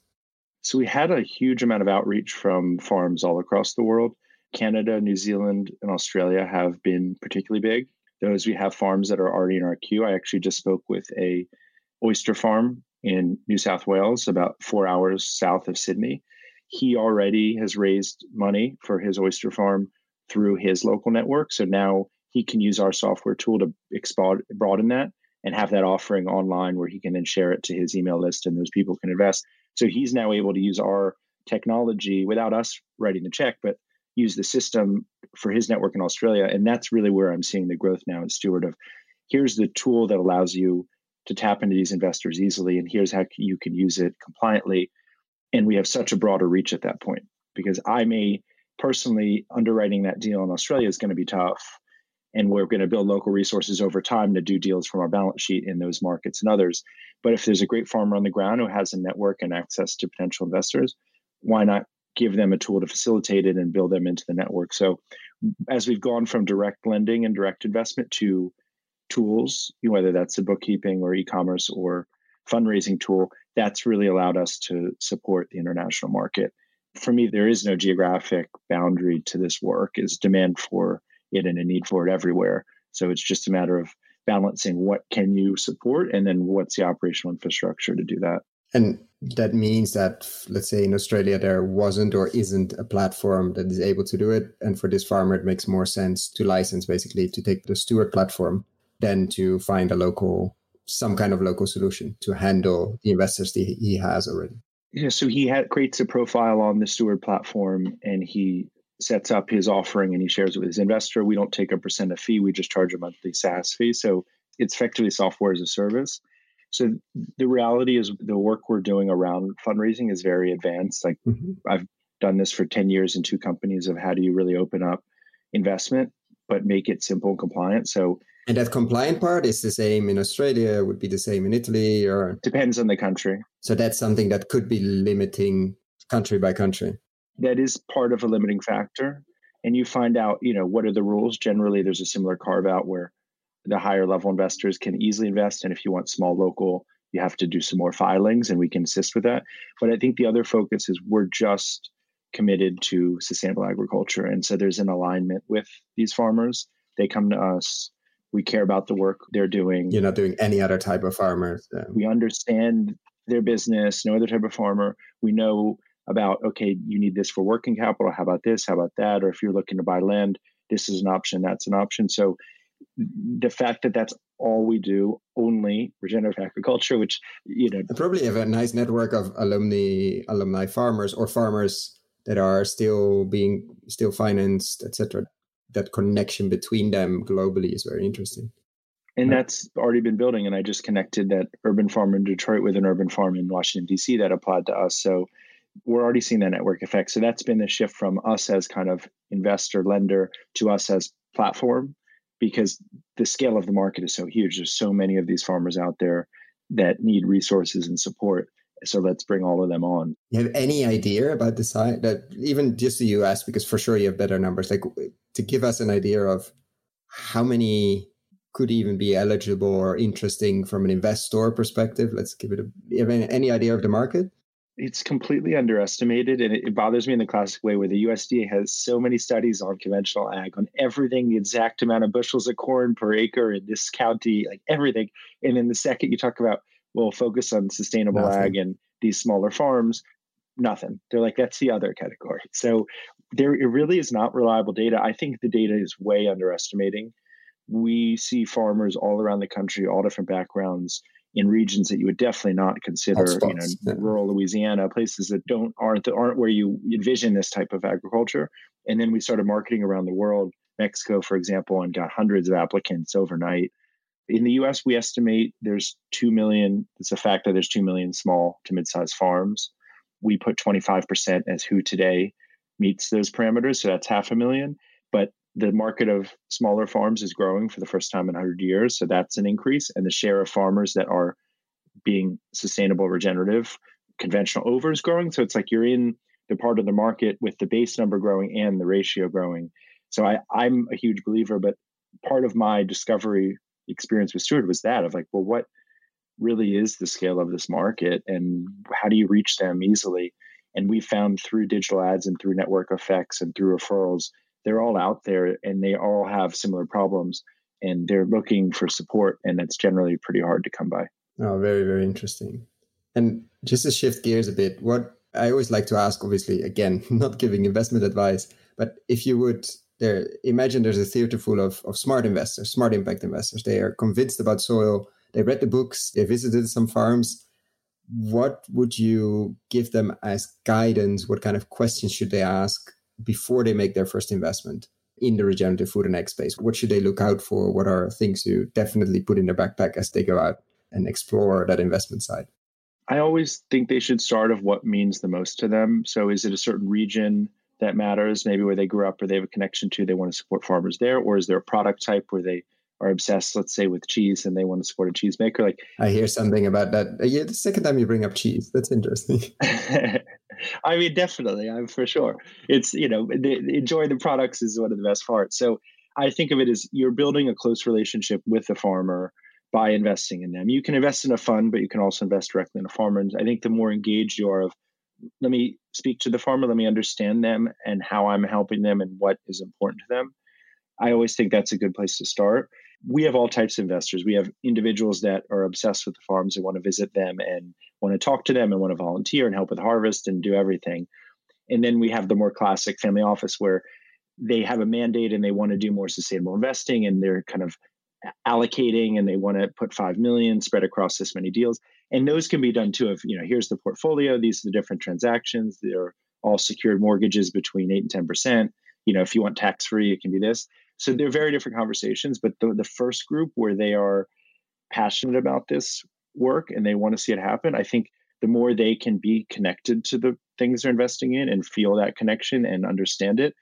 [SPEAKER 2] So we had a huge amount of outreach from farms all across the world. Canada, New Zealand, and Australia have been particularly big. Those we have farms that are already in our queue. I actually just spoke with a oyster farm in New South Wales, about four hours south of Sydney. He already has raised money for his oyster farm through his local network. So now he can use our software tool to expand, broaden that and have that offering online where he can then share it to his email list and those people can invest. So he's now able to use our technology without us writing the check, but use the system for his network in Australia. And that's really where I'm seeing the growth now in Steward of here's the tool that allows you to tap into these investors easily, and here's how you can use it compliantly. And we have such a broader reach at that point because I may personally underwriting that deal in Australia is going to be tough. And we're going to build local resources over time to do deals from our balance sheet in those markets and others. But if there's a great farmer on the ground who has a network and access to potential investors, why not give them a tool to facilitate it and build them into the network. So as we've gone from direct lending and direct investment to tools, whether that's a bookkeeping or e-commerce or fundraising tool, that's really allowed us to support the international market. For me, there is no geographic boundary to this work. Is demand for it and a need for it everywhere. So it's just a matter of balancing what can you support and then what's the operational infrastructure to do that.
[SPEAKER 1] And that means that, let's say in Australia, there wasn't or isn't a platform that is able to do it. And for this farmer, it makes more sense to license basically to take the Steward platform than to find a local, some kind of local solution to handle the investors that he has already.
[SPEAKER 2] Yeah, so he had, creates a profile on the Steward platform and he sets up his offering and he shares it with his investor. We don't take a percent of fee, we just charge a monthly SaaS fee. So it's effectively software as a service. So the reality is the work we're doing around fundraising is very advanced. Like mm-hmm. I've done this for 10 years in two companies of how do you really open up investment but make it simple and compliant. So
[SPEAKER 1] and that compliant part is the same in Australia, would be the same in Italy or
[SPEAKER 2] depends on the country.
[SPEAKER 1] So that's something that could be limiting country by country.
[SPEAKER 2] That is part of a limiting factor. And you find out, you know, what are the rules? Generally there's a similar carve out where the higher level investors can easily invest. And if you want small local, you have to do some more filings and we can assist with that. But I think the other focus is we're just committed to sustainable agriculture. And so there's an alignment with these farmers. They come to us. We care about the work they're doing.
[SPEAKER 1] You're not doing any other type of farmer.
[SPEAKER 2] So. We understand their business, no other type of farmer. We know about, okay, you need this for working capital. How about this? How about that? Or if you're looking to buy land, this is an option, that's an option. So the fact that that's all we do, only regenerative agriculture, which you know,
[SPEAKER 1] I probably have a nice network of alumni, alumni farmers or farmers that are still being still financed, etc. That connection between them globally is very interesting.
[SPEAKER 2] And that's already been building. And I just connected that urban farm in Detroit with an urban farm in Washington D.C. that applied to us. So we're already seeing that network effect. So that's been the shift from us as kind of investor lender to us as platform because the scale of the market is so huge. There's so many of these farmers out there that need resources and support. So let's bring all of them on.
[SPEAKER 1] You have any idea about the size that even just the US, because for sure you have better numbers, like to give us an idea of how many could even be eligible or interesting from an investor perspective? Let's give it a, you have any, any idea of the market?
[SPEAKER 2] It's completely underestimated and it, bothers me in the classic way where the USDA has so many studies on conventional ag on everything the exact amount of bushels of corn per acre in this county like everything. And then the second you talk about well focus on sustainable nothing. ag and these smaller farms nothing. They're like that's the other category. So there it really is not reliable data. I think the data is way underestimating. We see farmers all around the country all different backgrounds in regions that you would definitely not consider, you know, yeah. rural Louisiana, places that don't aren't aren't where you envision this type of agriculture. And then we started marketing around the world. Mexico, for example, and got hundreds of applicants overnight. In the U.S., we estimate there's two million. It's a fact that there's two million small to mid-sized farms. We put 25% as who today meets those parameters, so that's half a million. But the market of smaller farms is growing for the first time in 100 years. So that's an increase. And the share of farmers that are being sustainable, regenerative, conventional over is growing. So it's like you're in the part of the market with the base number growing and the ratio growing. So I, I'm a huge believer, but part of my discovery experience with Steward was that of like, well, what really is the scale of this market and how do you reach them easily? And we found through digital ads and through network effects and through referrals they're all out there and they all have similar problems and they're looking for support and it's generally pretty hard to come by.
[SPEAKER 1] Oh very very interesting. And just to shift gears a bit what i always like to ask obviously again not giving investment advice but if you would there imagine there's a theater full of, of smart investors smart impact investors. They are convinced about soil. They read the books. They visited some farms. What would you give them as guidance? What kind of questions should they ask before they make their first investment in the regenerative food and ag space? What should they look out for? What are things to definitely put in their backpack as they go out and explore that investment side?
[SPEAKER 2] I always think they should start of what means the most to them. So is it a certain region that matters, maybe where they grew up or they have a connection to, they want to support farmers there? Or is there a product type where they are obsessed, let's say, with cheese and they want to support a cheesemaker? Like
[SPEAKER 1] I hear something about that. Uh, yeah, the second time you bring up cheese. That's interesting.
[SPEAKER 2] I mean, definitely, I'm for sure. It's you know, the, enjoy the products is one of the best parts. So I think of it as you're building a close relationship with the farmer by investing in them. You can invest in a fund, but you can also invest directly in a farmer. And I think the more engaged you are of, let me speak to the farmer, let me understand them and how I'm helping them and what is important to them. I always think that's a good place to start we have all types of investors. We have individuals that are obsessed with the farms and want to visit them and want to talk to them and want to volunteer and help with harvest and do everything. And then we have the more classic family office where they have a mandate and they want to do more sustainable investing and they're kind of allocating and they want to put 5 million spread across this many deals and those can be done too of you know here's the portfolio these are the different transactions they're all secured mortgages between 8 and 10% you know if you want tax free it can be this so they're very different conversations. But the, the first group where they are passionate about this work and they want to see it happen, I think the more they can be connected to the things they're investing in and feel that connection and understand it,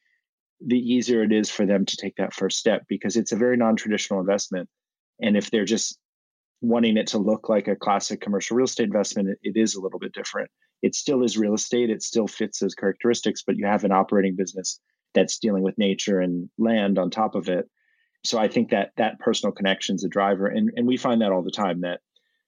[SPEAKER 2] the easier it is for them to take that first step because it's a very non-traditional investment. And if they're just wanting it to look like a classic commercial real estate investment, it is a little bit different. It still is real estate, it still fits those characteristics, but you have an operating business that's dealing with nature and land on top of it. So I think that that personal connection is a driver. And, and we find that all the time that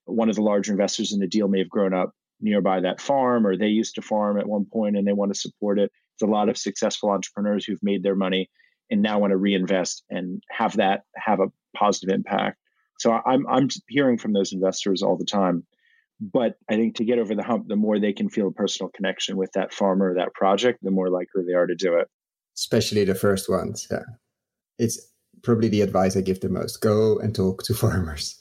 [SPEAKER 2] one of the larger investors in the deal may have grown up nearby that farm or they used to farm at one point and they want to support it. It's a lot of successful entrepreneurs who've made their money and now want to reinvest and have that have a positive impact. So I'm I'm hearing from those investors all the time. But I think to get over the hump, the more they can feel a personal connection with that farmer that project, the more likely they are to do it
[SPEAKER 1] especially the first ones. Yeah. It's probably the advice I give the most. Go and talk to farmers.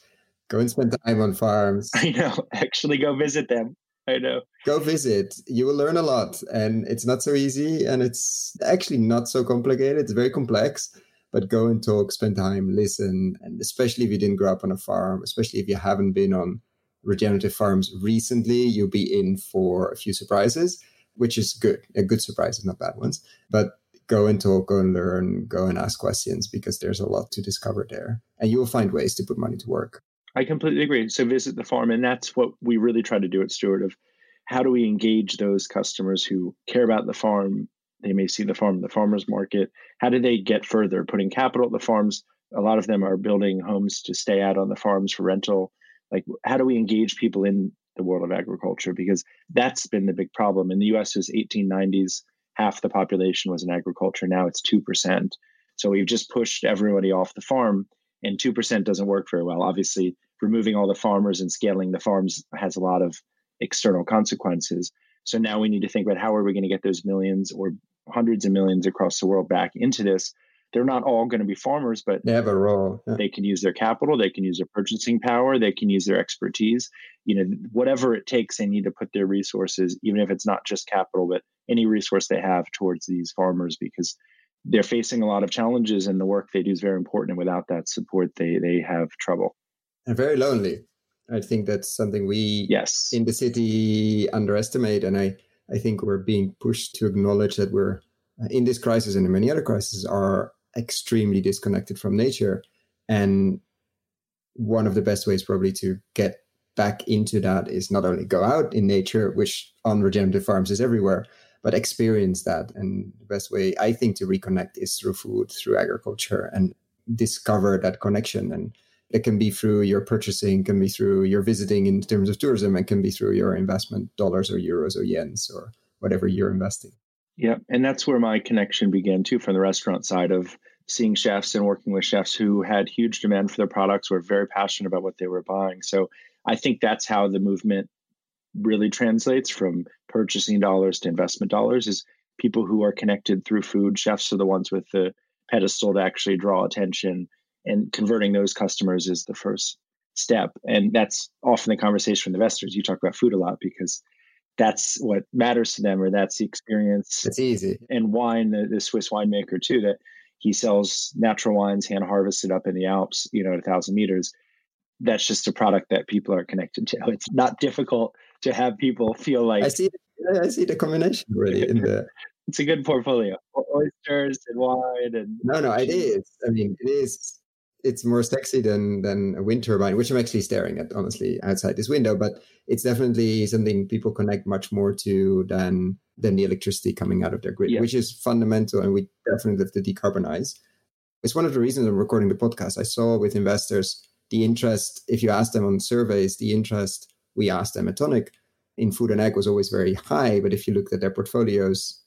[SPEAKER 1] Go and spend time on farms.
[SPEAKER 2] I know. Actually go visit them. I know.
[SPEAKER 1] Go visit. You will learn a lot. And it's not so easy and it's actually not so complicated. It's very complex. But go and talk, spend time, listen. And especially if you didn't grow up on a farm, especially if you haven't been on regenerative farms recently, you'll be in for a few surprises, which is good. A good surprises, not bad ones. But go and talk, go and learn, go and ask questions because there's a lot to discover there. And you will find ways to put money to work.
[SPEAKER 2] I completely agree. So visit the farm. And that's what we really try to do at Steward of how do we engage those customers who care about the farm? They may see the farm, the farmer's market. How do they get further? Putting capital at the farms. A lot of them are building homes to stay out on the farms for rental. Like, how do we engage people in the world of agriculture because that's been the big problem. In the US, it was 1890s, half the population was in agriculture. Now it's 2%. So we've just pushed everybody off the farm, and 2% doesn't work very well. Obviously, removing all the farmers and scaling the farms has a lot of external consequences. So now we need to think about how are we going to get those millions or hundreds of millions across the world back into this they're not all going to be farmers, but
[SPEAKER 1] they have a role.
[SPEAKER 2] Yeah. They can use their capital, they can use their purchasing power, they can use their expertise. You know, whatever it takes, they need to put their resources, even if it's not just capital, but any resource they have towards these farmers because they're facing a lot of challenges and the work they do is very important. And without that support, they they have trouble.
[SPEAKER 1] And very lonely. I think that's something we
[SPEAKER 2] yes
[SPEAKER 1] in the city underestimate. And I, I think we're being pushed to acknowledge that we're in this crisis and in many other crises are extremely disconnected from nature. And one of the best ways probably to get back into that is not only go out in nature, which on regenerative farms is everywhere, but experience that. And the best way I think to reconnect is through food, through agriculture, and discover that connection. And it can be through your purchasing, can be through your visiting in terms of tourism, and can be through your investment dollars or euros or yens or whatever you're investing.
[SPEAKER 2] Yeah, and that's where my connection began too, from the restaurant side of seeing chefs and working with chefs who had huge demand for their products, were very passionate about what they were buying. So I think that's how the movement really translates from purchasing dollars to investment dollars is people who are connected through food. Chefs are the ones with the pedestal to actually draw attention and converting those customers is the first step. And that's often the conversation with investors. You talk about food a lot because that's what matters to them or that's the experience
[SPEAKER 1] it's easy
[SPEAKER 2] and wine the, the swiss winemaker too that he sells natural wines hand harvested up in the alps you know at a thousand meters that's just a product that people are connected to. It's not difficult to have people feel like
[SPEAKER 1] i see i see the combination really in the
[SPEAKER 2] it's a good portfolio. Oysters and wine and
[SPEAKER 1] no no it is. I mean it is it's more sexy than than a wind turbine, which I'm actually staring at honestly outside this window. But it's definitely something people connect much more to than than the electricity coming out of their grid, yeah. which is fundamental, and we definitely have to decarbonize. It's one of the reasons I'm recording the podcast. I saw with investors the interest. If you ask them on surveys, the interest we asked them at Tonic in food and ag was always very high. But if you looked at their portfolios,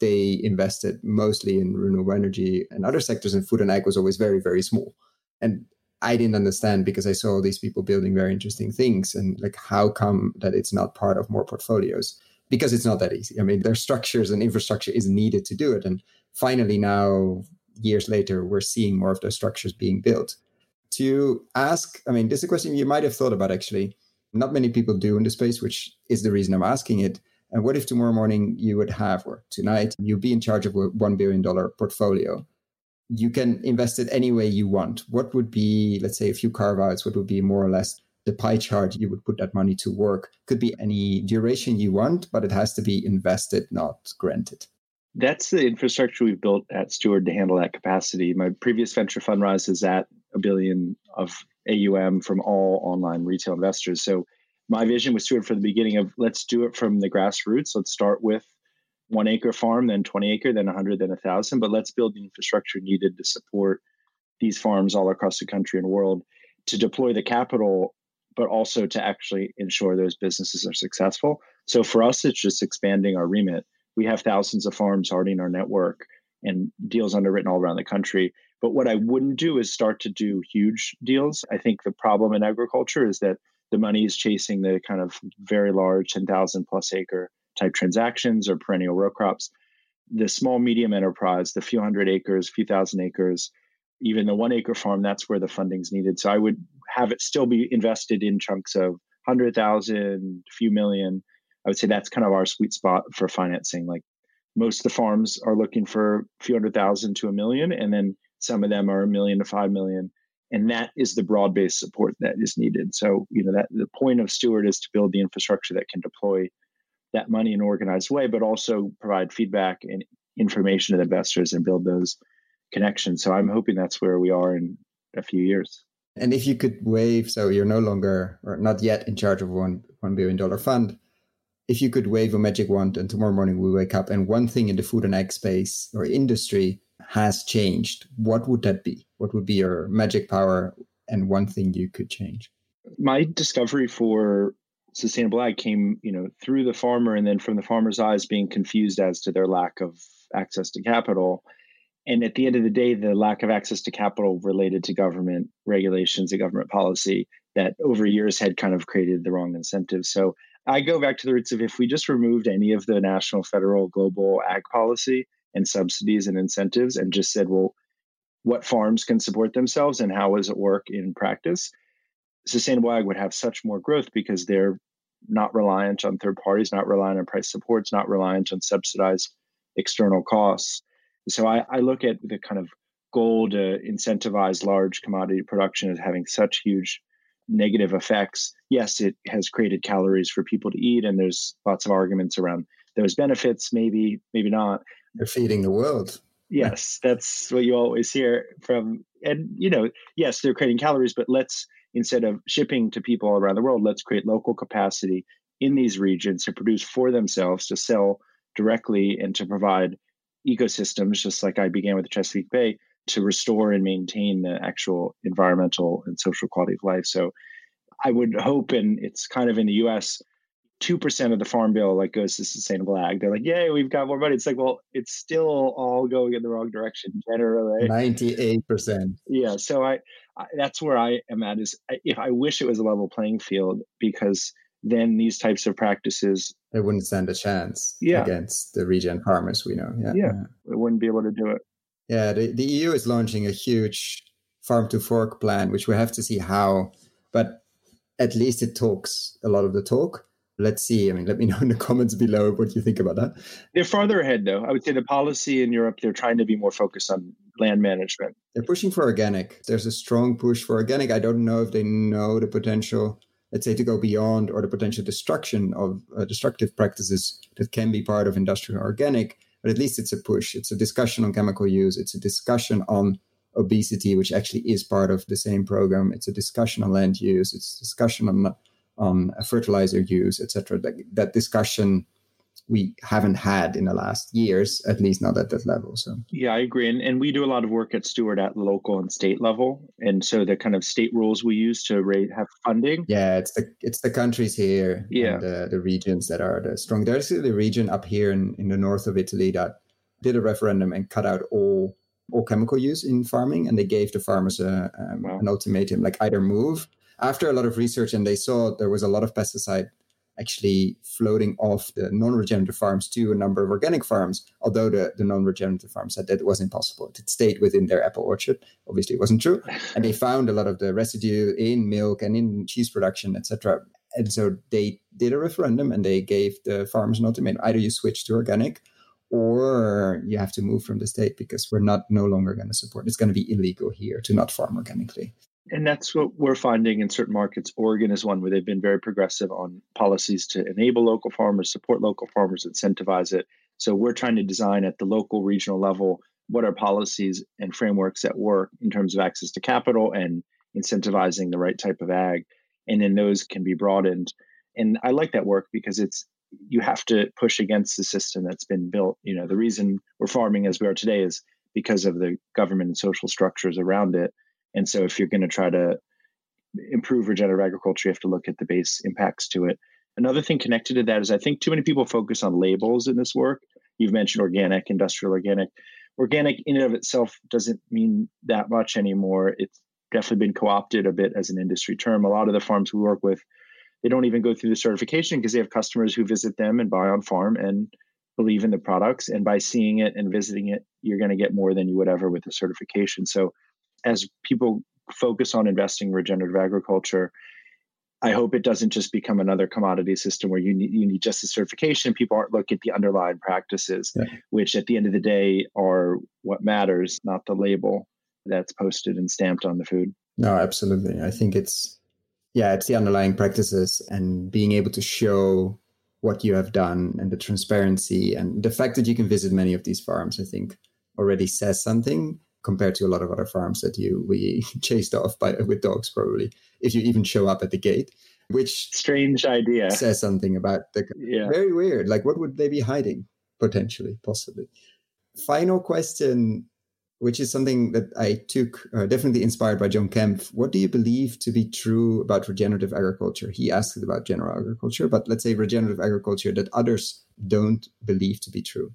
[SPEAKER 1] they invested mostly in renewable energy and other sectors, and food and ag was always very, very small and I didn't understand because I saw all these people building very interesting things and like how come that it's not part of more portfolios because it's not that easy. I mean, there's structures and infrastructure is needed to do it. And finally, now years later, we're seeing more of those structures being built. To ask, I mean, this is a question you might have thought about actually. Not many people do in the space, which is the reason I'm asking it. And what if tomorrow morning you would have, or tonight, you'd be in charge of a $1 billion portfolio? You can invest it any way you want. What would be, let's say, a few carve outs? What would be more or less the pie chart you would put that money to work? Could be any duration you want, but it has to be invested, not granted.
[SPEAKER 2] That's the infrastructure we've built at Steward to handle that capacity. My previous venture Fundrise is at a billion of AUM from all online retail investors. So my vision with Steward from the beginning of let's do it from the grassroots. Let's start with one acre farm, then 20 acre, then 100, then 1,000. But let's build the infrastructure needed to support these farms all across the country and world to deploy the capital, but also to actually ensure those businesses are successful. So for us, it's just expanding our remit. We have thousands of farms already in our network and deals underwritten all around the country. But what I wouldn't do is start to do huge deals. I think the problem in agriculture is that the money is chasing the kind of very large 10,000 plus acre type transactions or perennial row crops. The small medium enterprise, the few hundred acres, few thousand acres, even the one acre farm, that's where the funding's needed. So I would have it still be invested in chunks of hundred thousand, few million. I would say that's kind of our sweet spot for financing. Like most of the farms are looking for a few hundred thousand to a million, and then some of them are a million to five million. And that is the broad based support that is needed. So, you know, that the point of Steward is to build the infrastructure that can deploy that money in an organized way, but also provide feedback and information to investors and build those connections. So I'm hoping that's where we are in a few years.
[SPEAKER 1] And if you could wave, so you're no longer or not yet in charge of one one billion dollar fund. If you could wave a magic wand and tomorrow morning we wake up and one thing in the food and ag space or industry has changed, what would that be? What would be your magic power and one thing you could change?
[SPEAKER 2] My discovery for sustainable ag came, you know, through the farmer and then from the farmer's eyes being confused as to their lack of access to capital. And at the end of the day, the lack of access to capital related to government regulations and government policy that over years had kind of created the wrong incentives. So I go back to the roots of if we just removed any of the national, federal, global ag policy and subsidies and incentives and just said, well, what farms can support themselves and how does it work in practice? Sustainable ag would have such more growth because they're not reliant on third parties, not reliant on price supports, not reliant on subsidized external costs. So I, I look at the kind of goal to incentivize large commodity production as having such huge negative effects. Yes, it has created calories for people to eat, and there's lots of arguments around those benefits. Maybe, maybe not.
[SPEAKER 1] They're feeding the world.
[SPEAKER 2] Yes, that's what you always hear from, and you know, yes, they're creating calories, but let's instead of shipping to people all around the world, let's create local capacity in these regions to produce for themselves, to sell directly, and to provide ecosystems, just like I began with the Chesapeake Bay, to restore and maintain the actual environmental and social quality of life. So I would hope, and it's kind of in the US, 2% of the farm bill like goes to sustainable ag. They're like, yay, we've got more money. It's like, well, it's still all going in the wrong direction generally.
[SPEAKER 1] 98%.
[SPEAKER 2] Yeah. So I, I that's where I am at is I, if I wish it was a level playing field because then these types of practices
[SPEAKER 1] they wouldn't stand a chance
[SPEAKER 2] yeah.
[SPEAKER 1] against the regen farmers we know. Yeah.
[SPEAKER 2] Yeah. We wouldn't be able to do it.
[SPEAKER 1] Yeah, the, the EU is launching a huge farm to fork plan, which we have to see how, but at least it talks a lot of the talk. Let's see. I mean, let me know in the comments below what you think about that.
[SPEAKER 2] They're farther ahead, though. I would say the policy in Europe, they're trying to be more focused on land management.
[SPEAKER 1] They're pushing for organic. There's a strong push for organic. I don't know if they know the potential, let's say, to go beyond or the potential destruction of uh, destructive practices that can be part of industrial organic but at least it's a push. It's a discussion on chemical use. It's a discussion on obesity, which actually is part of the same program. It's a discussion on land use. It's a discussion on on fertilizer use, etc. That, that discussion we haven't had in the last years, at least not at that level. So
[SPEAKER 2] yeah, I agree, and and we do a lot of work at Steward at local and state level, and so the kind of state rules we use to rate have funding.
[SPEAKER 1] Yeah, it's the it's the countries here,
[SPEAKER 2] yeah,
[SPEAKER 1] the, the regions that are the strong. There's the region up here in in the north of Italy that did a referendum and cut out all all chemical use in farming, and they gave the farmers a, um, wow. an ultimatum, like either move. After a lot of research, and they saw there was a lot of pesticide actually floating off the non-regenerative farms to a number of organic farms, although the, the non-regenerative farms said that it was impossible. It stayed within their apple orchard. Obviously, it wasn't true. And they found a lot of the residue in milk and in cheese production, etc. And so they did a referendum and they gave the farmers an ultimatum. Either you switch to organic or you have to move from the state because we're not no longer going to support. It's going to be illegal here to not farm organically
[SPEAKER 2] and that's what we're finding in certain markets. Oregon is one where they've been very progressive on policies to enable local farmers, support local farmers, incentivize it. So we're trying to design at the local, regional level what are policies and frameworks that work in terms of access to capital and incentivizing the right type of ag. And then those can be broadened. And I like that work because it's you have to push against the system that's been built. You know, the reason we're farming as we are today is because of the government and social structures around it and so if you're going to try to improve regenerative agriculture, you have to look at the base impacts to it. Another thing connected to that is I think too many people focus on labels in this work. You've mentioned organic, industrial organic. Organic in and of itself doesn't mean that much anymore. It's definitely been co-opted a bit as an industry term. A lot of the farms we work with, they don't even go through the certification because they have customers who visit them and buy on farm and believe in the products. And by seeing it and visiting it, you're going to get more than you would ever with a certification. So as people focus on investing in regenerative agriculture, I hope it doesn't just become another commodity system where you need you need just a certification. People aren't looking at the underlying practices, yeah. which at the end of the day are what matters, not the label that's posted and stamped on the food.
[SPEAKER 1] No, absolutely. I think it's yeah, it's the underlying practices and being able to show what you have done and the transparency and the fact that you can visit many of these farms, I think already says something compared to a lot of other farms that you we chased off by with dogs probably if you even show up at the gate which
[SPEAKER 2] strange idea
[SPEAKER 1] says something about the yeah. very weird like what would they be hiding potentially possibly final question which is something that I took uh, definitely inspired by John kemp What do you believe to be true about regenerative agriculture? He asked about general agriculture, but let's say regenerative agriculture that others don't believe to be true.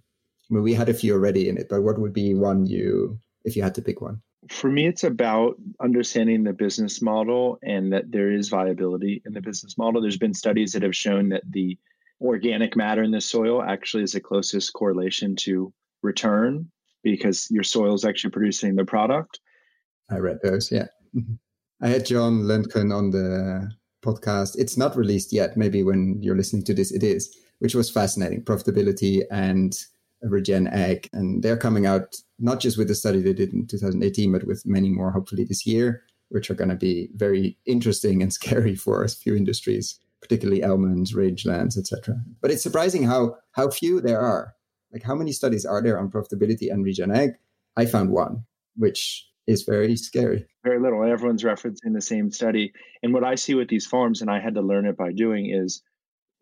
[SPEAKER 1] I mean, we had a few already in it, but what would be one you, if you had to pick one?
[SPEAKER 2] For me, it's about understanding the business model and that there is viability in the business model. There's been studies that have shown that the organic matter in the soil actually is the closest correlation to return because your soil is actually producing the product.
[SPEAKER 1] I read those, yeah. Mm-hmm. I had John Lundgren on the podcast. It's not released yet. Maybe when you're listening to this, it is, which was fascinating. Profitability and Regen Ag. And they're coming out not just with the study they did in 2018, but with many more, hopefully this year, which are going to be very interesting and scary for a few industries, particularly almonds, rangelands, etc. But it's surprising how how few there are. Like how many studies are there on profitability and regen ag? I found one, which is very scary.
[SPEAKER 2] Very little. Everyone's referencing the same study. And what I see with these farms, and I had to learn it by doing, is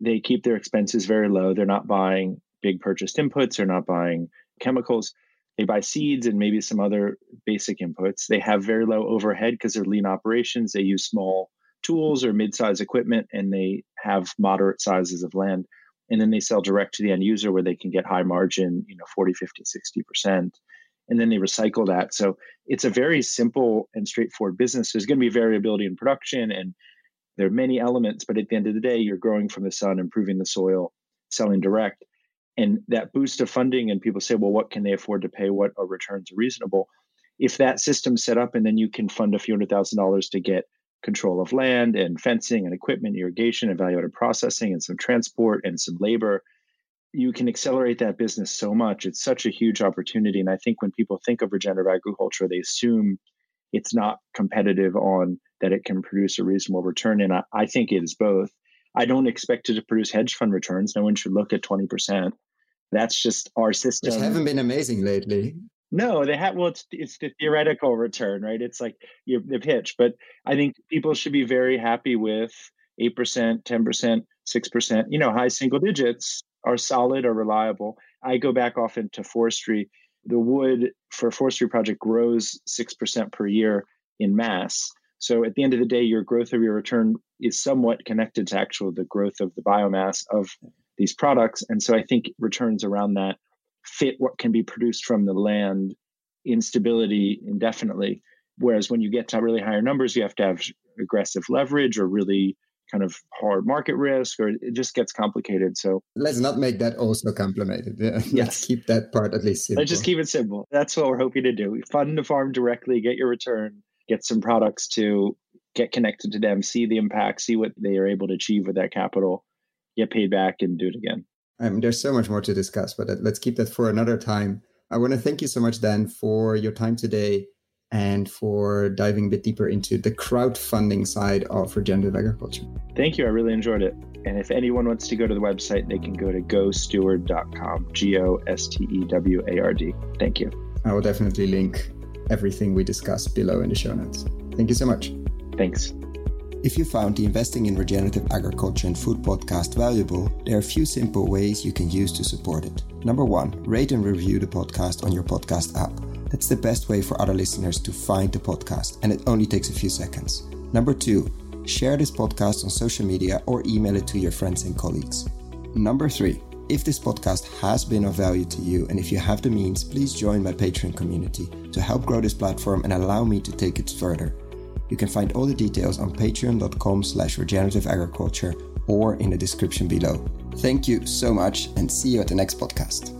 [SPEAKER 2] they keep their expenses very low. They're not buying big purchased inputs, they're not buying chemicals. They buy seeds and maybe some other basic inputs. They have very low overhead because they're lean operations. They use small tools or mid-size equipment and they have moderate sizes of land and then they sell direct to the end user where they can get high margin you know 40 50 60% and then they recycle that so it's a very simple and straightforward business there's going to be variability in production and there are many elements but at the end of the day you're growing from the sun improving the soil selling direct and that boost of funding and people say well what can they afford to pay what are returns reasonable if that system's set up and then you can fund a few hundred thousand dollars to get control of land and fencing and equipment, irrigation, and value-added processing, and some transport and some labor. You can accelerate that business so much. It's such a huge opportunity. And I think when people think of regenerative agriculture, they assume it's not competitive on that it can produce a reasonable return. And I, I think it is both. I don't expect it to produce hedge fund returns. No one should look at 20%. That's just our system.
[SPEAKER 1] Which haven't been amazing lately.
[SPEAKER 2] No, they have. Well, it's it's the theoretical return, right? It's like you, the pitch, but I think people should be very happy with eight percent, ten percent, six percent. You know, high single digits are solid or reliable. I go back often to forestry. The wood for a forestry project grows six percent per year in mass. So at the end of the day, your growth of your return is somewhat connected to actual the growth of the biomass of these products. And so I think returns around that fit what can be produced from the land instability indefinitely. Whereas when you get to really higher numbers, you have to have aggressive leverage or really kind of hard market risk, or it just gets complicated. So
[SPEAKER 1] let's not make that also complicated. Yeah. Yes. Let's keep that part at least simple.
[SPEAKER 2] Let's just keep it simple. That's what we're hoping to do. Fund the farm directly, get your return, get some products to get connected to them, see the impact, see what they are able to achieve with that capital, get paid back, and do it again.
[SPEAKER 1] Um, there's so much more to discuss, but uh, let's keep that for another time. I want to thank you so much, Dan, for your time today and for diving a bit deeper into the crowdfunding side of regenerative agriculture.
[SPEAKER 2] Thank you. I really enjoyed it. And if anyone wants to go to the website, they can go to gosteward.com, G O S T E W A R D. Thank you.
[SPEAKER 1] I will definitely link everything we discussed below in the show notes. Thank you so much.
[SPEAKER 2] Thanks.
[SPEAKER 1] If you found the Investing in Regenerative Agriculture and Food podcast valuable, there are a few simple ways you can use to support it. Number one, rate and review the podcast on your podcast app. That's the best way for other listeners to find the podcast, and it only takes a few seconds. Number two, share this podcast on social media or email it to your friends and colleagues. Number three, if this podcast has been of value to you and if you have the means, please join my Patreon community to help grow this platform and allow me to take it further. You can find all the details on patreon.com slash regenerative agriculture or in the description below. Thank you so much and see you at the next podcast.